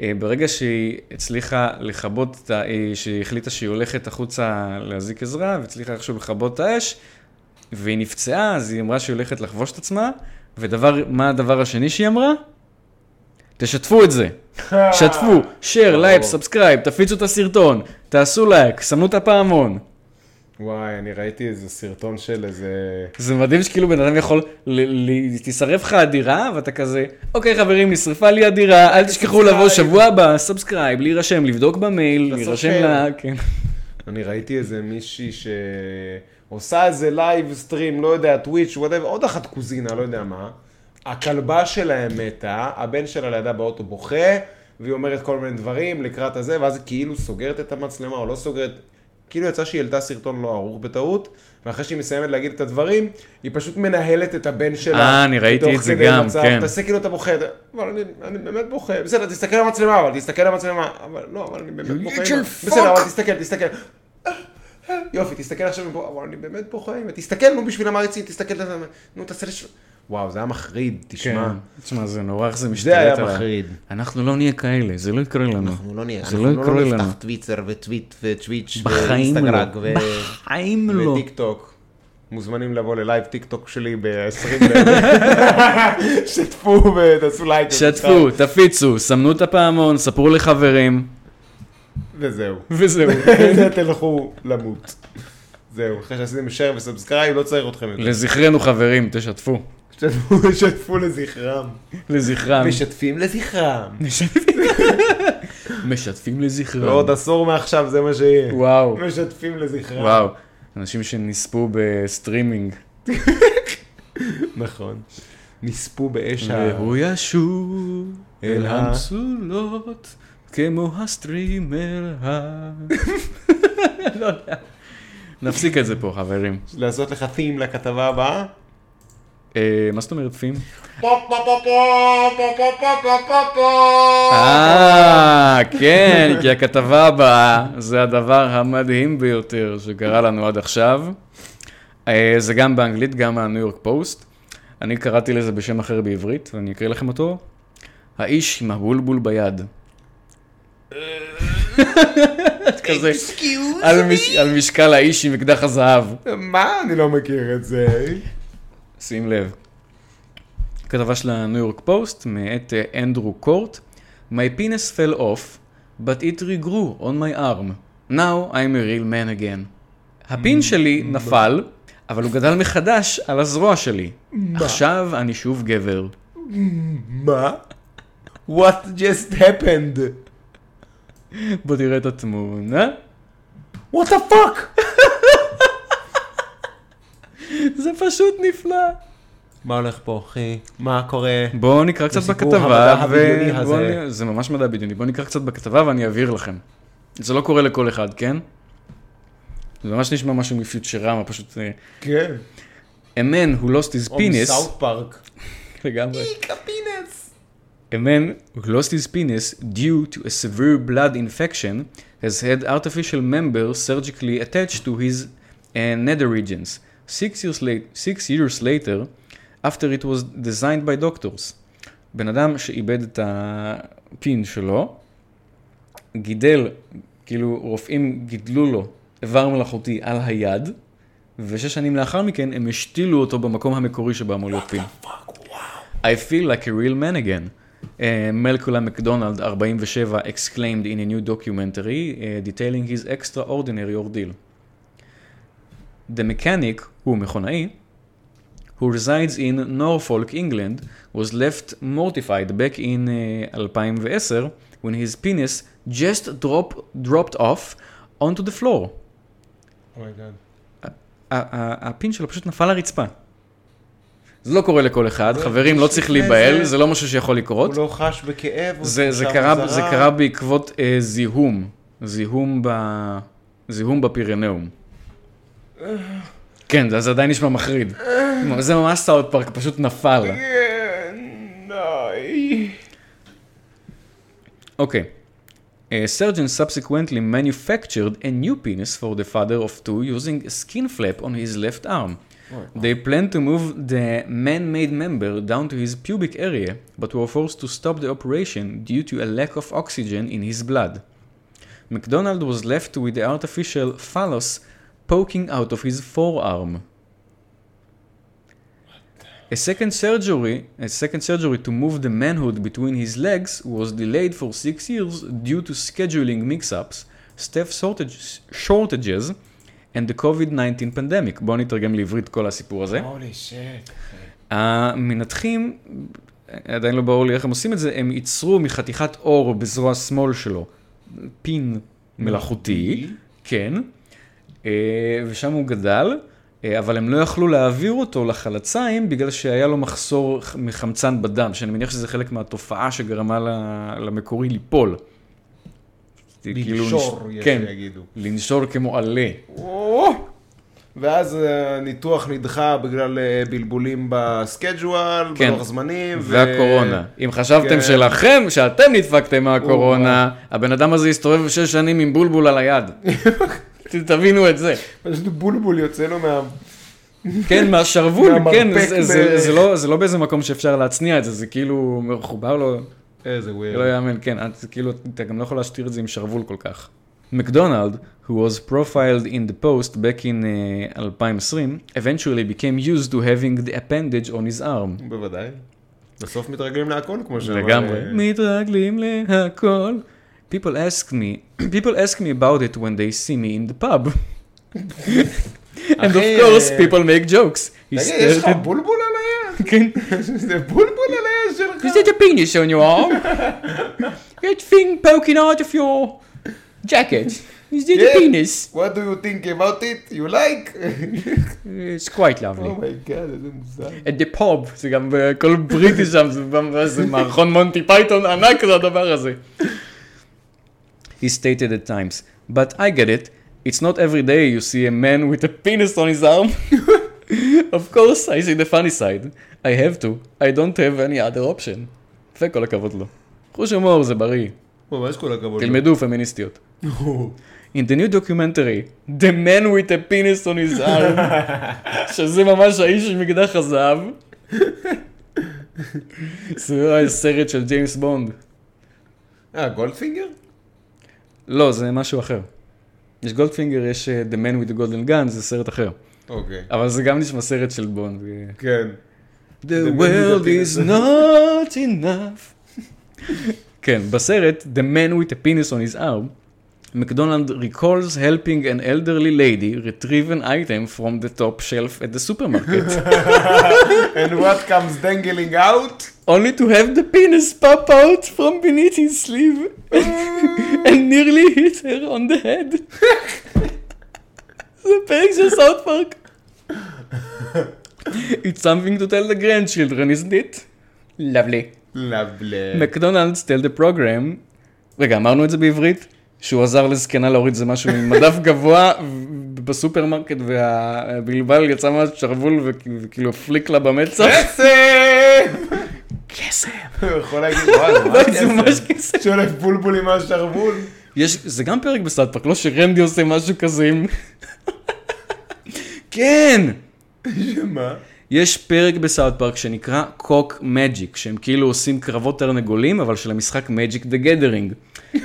אה, ברגע שהיא הצליחה לכבות, את ה- אה, שהיא החליטה שהיא הולכת החוצה להזעיק עזרה, והצליחה איכשהו לכבות את האש, והיא נפצעה, אז היא אמרה שהיא הולכת לחבוש את עצמה, ודבר, מה הדבר השני שהיא אמרה? תשתפו את זה. שתפו, share, לייק, subscribe, תפיצו את הסרטון, תעשו לייק, סמנו את הפעמון. וואי, אני ראיתי איזה סרטון של איזה... זה מדהים שכאילו בן אדם יכול, ל- ל- תישרף לך הדירה, ואתה כזה, אוקיי חברים, נשרפה לי הדירה, אל תשכחו לבוא. שבוע הבא, subscribe, להירשם, לבדוק במייל. להירשם ל... כן. אני ראיתי איזה מישהי שעושה איזה live stream, לא יודע, טוויץ', whatever, עוד אחת קוזינה, לא יודע מה. הכלבה שלהם מתה, הבן שלה לידה באוטו בוכה, והיא אומרת כל מיני דברים לקראת הזה, ואז היא כאילו סוגרת את המצלמה או לא סוגרת. כאילו יצא שהיא העלתה סרטון לא ערוך בטעות, ואחרי שהיא מסיימת להגיד את הדברים, היא פשוט מנהלת את הבן שלה. אה, אני ראיתי את זה גם, מצב, כן. תעשה כאילו אתה בוכה, אבל אני, אני באמת בוכה, בסדר, תסתכל על המצלמה, אבל תסתכל על המצלמה, אבל לא, אבל אני באמת בוכה. בסדר, אבל תסתכל, תסתכל. יופי, תסתכל עכשיו מפה, אבל אני באמת בוכה. תסתכל, נו, בשביל המעריצים, תסתכל, נו, תעשה לש... וואו, זה היה מחריד, תשמע. כן. תשמע, זה נורא איך זה זה משתלט היה עליי. מחריד. אנחנו לא נהיה כאלה, זה לא יקרה לנו. אנחנו לא נהיה, זה אנחנו לא יקרה לא לנו. נפתח טוויטר וטוויט וטוויץ' לא. ואינסטגרם בחיים לא. וטיק טוק. מוזמנים לבוא ללייב טיק טוק שלי ב-20 שתפו ותעשו לייק. שתפו, תפיצו, סמנו את הפעמון, ספרו לחברים, וזהו. וזהו. זה תלכו למות. זהו, אחרי שעשיתם share ו subscribe, לא צריך אתכם יותר. לזכרנו חברים, תשתפו. שתפו- לזכרם. לזכרם. משתפים לזכרם. משתפים לזכרם. ועוד עשור מעכשיו זה מה שיהיה. וואו, משתפים לזכרם. וואו. אנשים שנספו בסטרימינג. נכון. נספו באש ה... והוא ישוב אל המצולות כמו הסטרימר ה... לא יודע. נפסיק את זה פה, חברים. לעשות לך theme לכתבה הבאה? אה, מה זאת אומרת פים? אה, כן, כי הכתבה הבאה זה הדבר המדהים ביותר שקרה לנו עד עכשיו. אה, זה גם באנגלית, גם מהניו יורק פוסט. אני קראתי לזה בשם אחר בעברית, ואני אקריא לכם אותו. האיש עם הבולבול ביד. כזה, על מש- על משקל האיש עם אקדח הזהב. מה? אני לא מכיר את זה. שים לב. כתבה של הניו יורק פוסט מאת אה, אנדרו קורט. My penis fell off, but it regrew on my arm. Now I'm a real man again. הפין שלי נפל, אבל הוא גדל מחדש על הזרוע שלי. עכשיו אני שוב גבר. מה? What just happened? בוא תראה את התמונה. What the fuck? זה פשוט נפלא. מה הולך פה, אחי? מה קורה? בואו נקרא קצת בכתבה, הזה. נ- זה ממש מדע בדיוני, בואו נקרא קצת בכתבה ואני אעביר לכם. זה לא קורה לכל אחד, כן? זה ממש נשמע משהו מפיוטרמה, פשוט... אה, כן. A man who lost his או penis, מסאוט פארק. לגמרי. איק הפינס. A man who lost his penis due to a severe blood infection has had artificial members surgically attached to his uh, nether regions. Six years, late, six years later, after it was designed by doctors. בן אדם שאיבד את הפין שלו, גידל, כאילו רופאים גידלו לו איבר מלאכותי על היד, ושש שנים לאחר מכן הם השתילו אותו במקום המקורי שבו אמור להיות פין. I feel like a real man again. Uh, מלקולה מקדונלד, 47, exclaimed in a new documentary uh, detailing his extraordinary ordeal. The mechanic, הוא מכונאי, who resides in Norfolk, England, was left mortified back in uh, 2010 when his penis just drop, dropped off onto the floor. ה- הפין שלו פשוט נפל לרצפה. זה לא קורה לכל אחד, זה- חברים, לא צריך להיבהל, זה- לא משהו שיכול לקרות. הוא לא חש בכאב? זה, קרה, בעקבות אה, זיהום, זיהום בפירנאום. כן, זה, זה עדיין נשמע מחריד. זה ממש סאוט פארק, פשוט נפל. כן, די. אוקיי. Uh, surgeons subsequently manufactured a new penis for the father of two using a skin flap on his left arm. They planned to move the man-made member down to his pubic area, but were forced to stop the operation due to a lack of oxygen in his blood. McDonald was left with the artificial phallus poking out of his forearm. A second surgery, a second surgery to move the manhood between his legs was delayed for six years due to scheduling mix-ups, staff shortages, shortages and the COVID-19 pandemic. בואו נתרגם לעברית כל הסיפור הזה. הולי שיט. המנתחים, עדיין לא ברור לי איך הם עושים את זה, הם ייצרו מחתיכת אור בזרוע שמאל שלו פין מלאכותי, כן, אה, ושם הוא גדל, אה, אבל הם לא יכלו להעביר אותו לחלציים בגלל שהיה לו מחסור מחמצן בדם, שאני מניח שזה חלק מהתופעה שגרמה למקורי ליפול. כאילו לנשור, נש- יש כן, שיגידו. לנשור כמו עלה. ואז אה, הניתוח נדחה בגלל אה, בלבולים בסקייג'ואל, כן. בלוח זמנים. ו- והקורונה. אם חשבתם כן. שלכם, שאתם נדפקתם מהקורונה, הבן אדם הזה הסתובב שש שנים עם בולבול על היד. תבינו את זה. פשוט בולבול יוצא לו מה... כן, מהשרוול, כן, זה- לא- זה לא באיזה מקום שאפשר להצניע את זה, זה כאילו מחובר לו, איזה ווירד. לא יאמן, כן, כאילו, אתה גם לא יכול להשתיר את זה עם שרוול כל כך. מקדונלד, who was profiled in the post back in uh, 2020, eventually became used to having the appendage on his arm. בוודאי. בסוף מתרגלים להכל, כמו שאמר... לגמרי. אה, מתרגלים להכל. People ask me, people ask me about it when they see me in the pub. And of אחי, course, אה, people make jokes. He תגיד, יש לך started- בולבול על היד? כן. זה בולבול על היד שלך? Is that a penis on your arm? That thing poking out of your jacket. Is that a Yeah. penis? What do you think about it? You like? It's quite lovely. אומייגאד, איזה מוזר. At the pub, זה גם בכל בריטי שם, זה גם- זה מערכון מונטי פייתון ענק זה הדבר הזה. He stated at times, but I get it, it's not every day you see a man with a penis on his arm. of course, I see the funny side. I have to, I don't have any other option. וכל הכבוד לו. חוש הומור זה בריא, ממש כל הכבוד. תלמדו פמיניסטיות. In the new documentary, The Man with a Penis on his arm, שזה ממש האיש עם אקדח הזהב. זה סרט של ג'יימס בונד. אה, גולדפינגר? לא, זה משהו אחר. יש גולדפינגר, יש אה, The Man with the Golden Gun, זה סרט אחר. אוקיי. אבל זה גם נשמע סרט של בונד. כן. The with world the is not enough. כן, בסרט, The Man with a Penis on his arm, McDonald recalls helping an elderly lady retrieve an item from the top shelf at the supermarket, And what comes dangling out? only to have the penis pop out from beneath his sleeve and nearly hit her on the head. זה פרק של סאוט פארק. It's something to tell the grandchildren, isn't it? Lovely. לבלה. מקדונלדס tell the program, רגע, אמרנו את זה בעברית? שהוא עזר לזקנה להוריד איזה משהו ממדף גבוה בסופרמרקט והבולבול יצא מהשרוול וכ- וכאילו הפליק לה במצח. כסף! כסף. הוא יכול להגיד, וואי, זה ממש זה ממש כסף. כסף. שולף בולבול עם השרוול. יש, זה גם פרק ב South Park, לא שרנדי עושה משהו כזה עם... כן! שמה? יש פרק ב South Park שנקרא Cock Magic, שהם כאילו עושים קרבות תרנגולים, אבל של המשחק Magic the Gathering.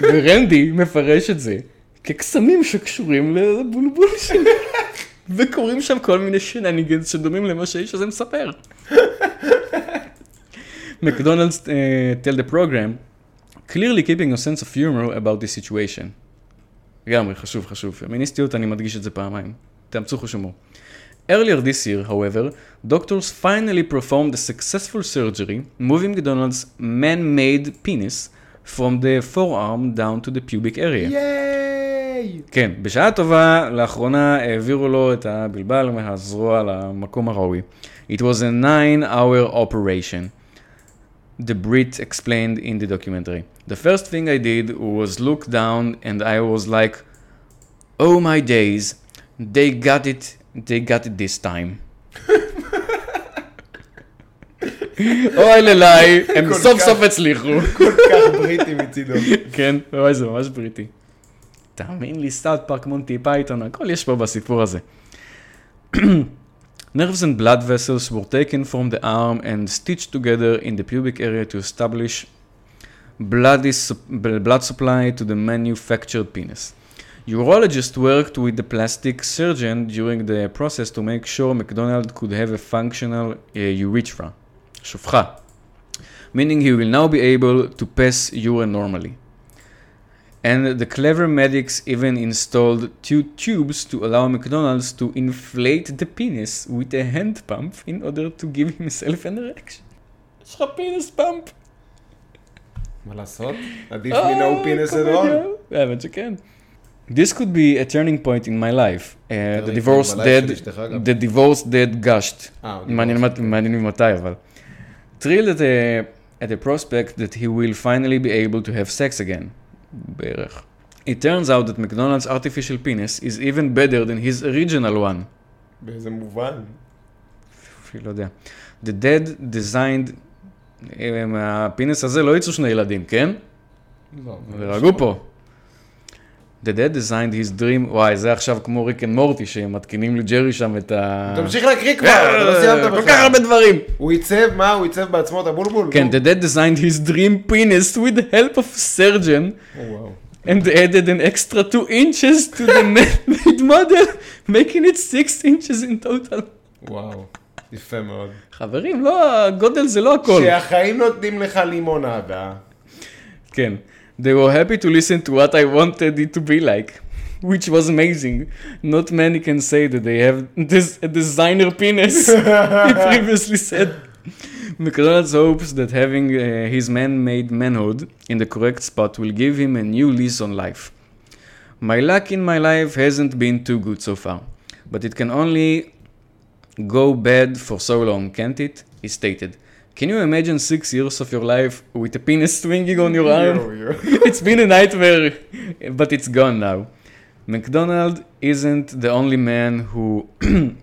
ורנדי מפרש את זה כקסמים שקשורים לבולבול שלו. וקורים שם כל מיני shenanigans שדומים למה שהאיש הזה מספר. מקדונלדס uh, tell the program, clearly keeping a sense of humor about the situation. לגמרי, חשוב, חשוב. פמיניסטיות, אני מדגיש את זה פעמיים. תאמצו חוש הומור. Earlier this year, however, doctors finally performed a successful surgery, moving McDonald's man-made penis from the forearm down to the pubic area. ייי! כן, בשעה טובה, לאחרונה העבירו לו את הבלבל מהזרוע למקום הראוי. It was a nine-hour operation. The Brit explained in the documentary. The first thing I did was look down and I was like, oh my days, they got it, they got it this time. אוי ללי, הם כל סוף כך. סוף הצליחו. כל כך בריטי מצידו. כן, אוי, זה ממש בריטי. תאמין לי, סאוט פארק מונטי פייתון, הכל יש פה בסיפור הזה. Nerves and blood vessels were taken from the arm and stitched together in the pubic area to establish bloody sup- blood supply to the manufactured penis. Urologist worked with the plastic surgeon during the process to make sure McDonald could have a functional uh, urethra, שופחה, meaning he will now be able to pass urine normally. And the clever medics even installed two tubes to allow McDonald's to inflate the penis with a hand pump in order to give himself an erection. יש לך פינס פאמפ. מה לעשות? עדיף מ-no penis at all. האמת שכן. This could be a turning point in my life. Uh, the turning divorce point בלייב dead, של אשתך גם. the divorce dead gushed. אה, הוא מעניין דיבר. מת- מעניין ממתי אבל. Thrilled at the, at the prospect that he will finally be able to have sex again. בערך. It turns out that McDonald's artificial penis is even better than his original one. באיזה מובן? אפילו לא יודע. The dad designed, אה, מה penis הזה לא יצאו שני ילדים, כן? לא. ורגעו פה. The dad designed his dream, וואי, זה עכשיו כמו Rick and Morty, שהם מתקינים לג'רי שם את ה... תמשיך להקריא כבר, אתה לא סיימת בכלל. כל כך הרבה דברים. הוא עיצב, מה? הוא עיצב בעצמו את הבולבול? כן, the dad designed his dream penis with the help of surgeon. וואו. and added an extra 2 inches to the made model, making it 6 inches in total. וואו. יפה מאוד. חברים, לא, הגודל זה לא הכל. שהחיים נותנים לך לימונדה. כן. They were happy to listen to what I wanted it to be like, which was amazing. Not many can say that they have this, a designer penis, he previously said. McDonald's hopes that having uh, his man-made manhood in the correct spot will give him a new lease on life. My luck in my life hasn't been too good so far, but it can only go bad for so long, can't it? He stated. Can you imagine six years of your life with a penis swinging on your arm? יואו, יואו. it's been a nightmare, but it's gone now. McDonald isn't the only man who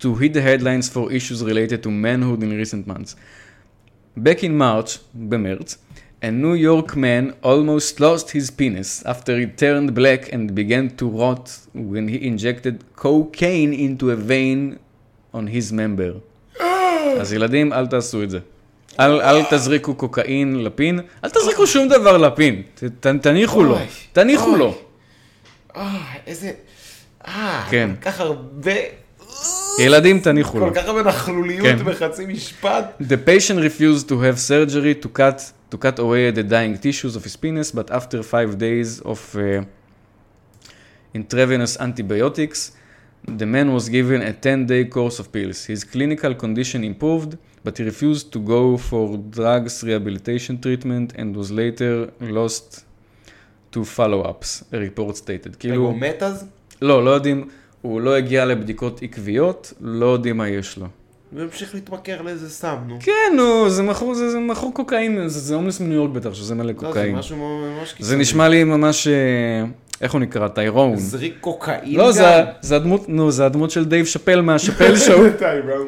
to hit the headlines for issues related to manhood in recent months. Back in March, במרץ, a New York man almost lost his penis after it turned black and began to rot when he injected cocaine into a vein on his member. אז ילדים, אל תעשו את זה. אל, אל תזריקו קוקאין לפין, אל תזריקו שום דבר לפין, ת, ת, תניחו לו, אוי, תניחו אוי. לו. אה, איזה... אה, כן. כל כך הרבה... ילדים, תניחו לו. כל כך הרבה נכלוליות כן. בחצי משפט. The patient refused to have surgery to cut to cut away the dying tissues of his penis, but after five days of uh, intravenous antibiotics, the man was given a 10-day course of pills. His clinical condition improved, but he refused to go for drugs rehabilitation treatment and was later lost to follow-ups, a report stated. כאילו, הוא מת אז? לא, לא יודעים, הוא לא הגיע לבדיקות עקביות, לא יודעים מה יש לו. והמשיך להתמכר לאיזה סם, נו. כן, נו, זה מכור, זה, זה מכור קוקאין, זה, זה הומלס מניו יורק בטח, שזה מלא לא, זה קוקאין. משהו ממש קיצוני. זה נשמע לי ממש, אה, איך הוא נקרא? טיירון. crack cocaine לא, גם? זה, זה הדמות, נו, זה הדמות של דייב שאפל מה Chappelle Show. טיירון.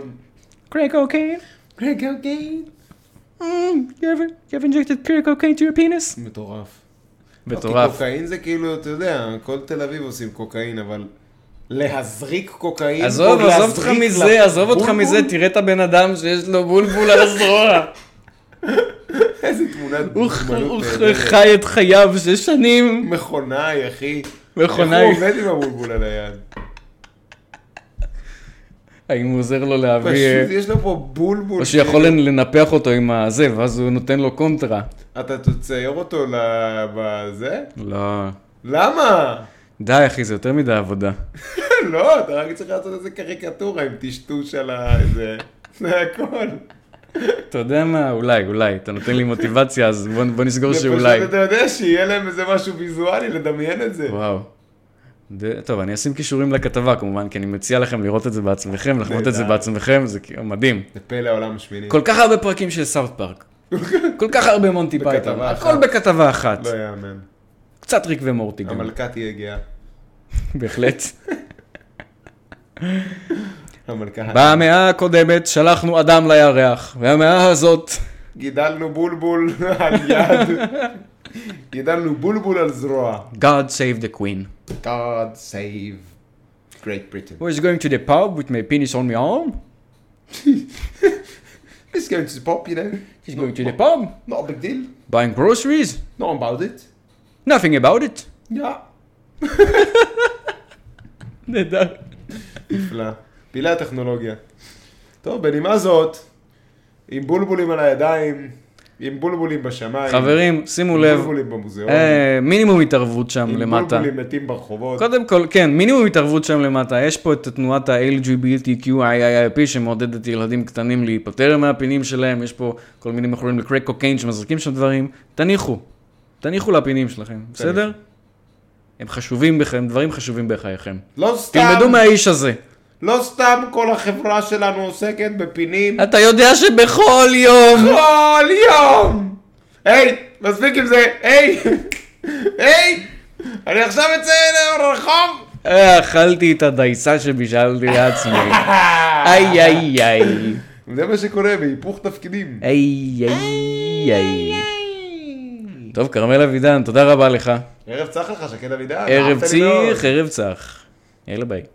crack cocaine. רגע, אוקיי. Mm, you ever, you ever injected crack cocaine to your penis? מטורף. מטורף. כי קוקאין זה כאילו, אתה יודע, כל תל אביב עושים קוקאין, אבל להזריק קוקאין, עזוב, עזוב אותך מזה, עזוב אותך? מזה, תראה את הבן אדם שיש לו בולבול על הזרוע. איזה תמונת דוגמנות הוא. חי את חייו שש שנים. מכונאי, אחי. מכונאי. איך הוא עובד עם הבולבול על היד? האם הוא עוזר לו להביא... אה, פשוט יש לו פה בולבול. או שיכול כאילו. לנפח אותו עם הזה, ואז הוא נותן לו קונטרה. אתה תצייר אותו בזה? לא. למה? די, אחי, זה יותר מדי עבודה. לא, אתה רק צריך לעשות איזה קריקטורה עם טשטוש על ה... זה הכל. אתה יודע מה? אולי, אולי. אתה נותן לי מוטיבציה, אז בוא, בוא נסגור שאולי. פשוט, אתה יודע, שיהיה להם איזה משהו ויזואלי, לדמיין את זה. וואו. ד... טוב, אני אשים קישורים לכתבה כמובן, כי אני מציע לכם לראות את זה בעצמכם, לחוות את זה. בעצמכם, זה כאילו מדהים. זה פלא העולם השמיני. כל כך הרבה פרקים של סאוט פארק. כל כך הרבה מונטי פייתון. הכל בכתבה אחת. לא יאמן. קצת ריק ומורטי גם. המלכה תהיה גאה. בהחלט. המלכה... במאה הקודמת שלחנו אדם לירח, והמאה הזאת... גידלנו בולבול על יד. גידלנו בולבול על זרוע. God save the queen. God save Great Britain. Who is going to the pub with my penis on my arm? It's going to the pop, you know. He's going to the pub, Not a big deal. buying groceries, Not about it. nothing about it. יא. נהדר. נפלא. פילי הטכנולוגיה. טוב, בנימה זאת, עם בולבולים על הידיים, עם בולבולים בשמיים. חברים, שימו עם לב, בולבולים במוזיאון. אה, מינימום התערבות שם עם למטה. בולבולים מתים ברחובות. קודם כל, כן, מינימום התערבות שם למטה. יש פה את תנועת ה-LGBTQIIP שמעודדת ילדים קטנים להיפטר מהפינים שלהם, יש פה כל מיני מכורים לקרק קוקיין שמזריקים שם דברים. תניחו, תניחו לפינים שלכם, בסדר? הם חשובים בכם, דברים חשובים בחייכם. לא סתם, תלמדו מהאיש הזה. לא סתם כל החברה שלנו עוסקת בפינים. אתה יודע שבכל יום... כל יום! היי, מספיק עם זה, היי! היי! אני עכשיו אצא לרחוב. אה, אכלתי את הדייסה שבישלתי לעצמי. איי איי איי. זה מה שקורה בהיפוך תפקידים. איי איי איי. טוב, כרמל אבידן, תודה רבה לך. ערב צח לך, שקד אבידן. ערב. ציח, ערב צח. יאללה ביי.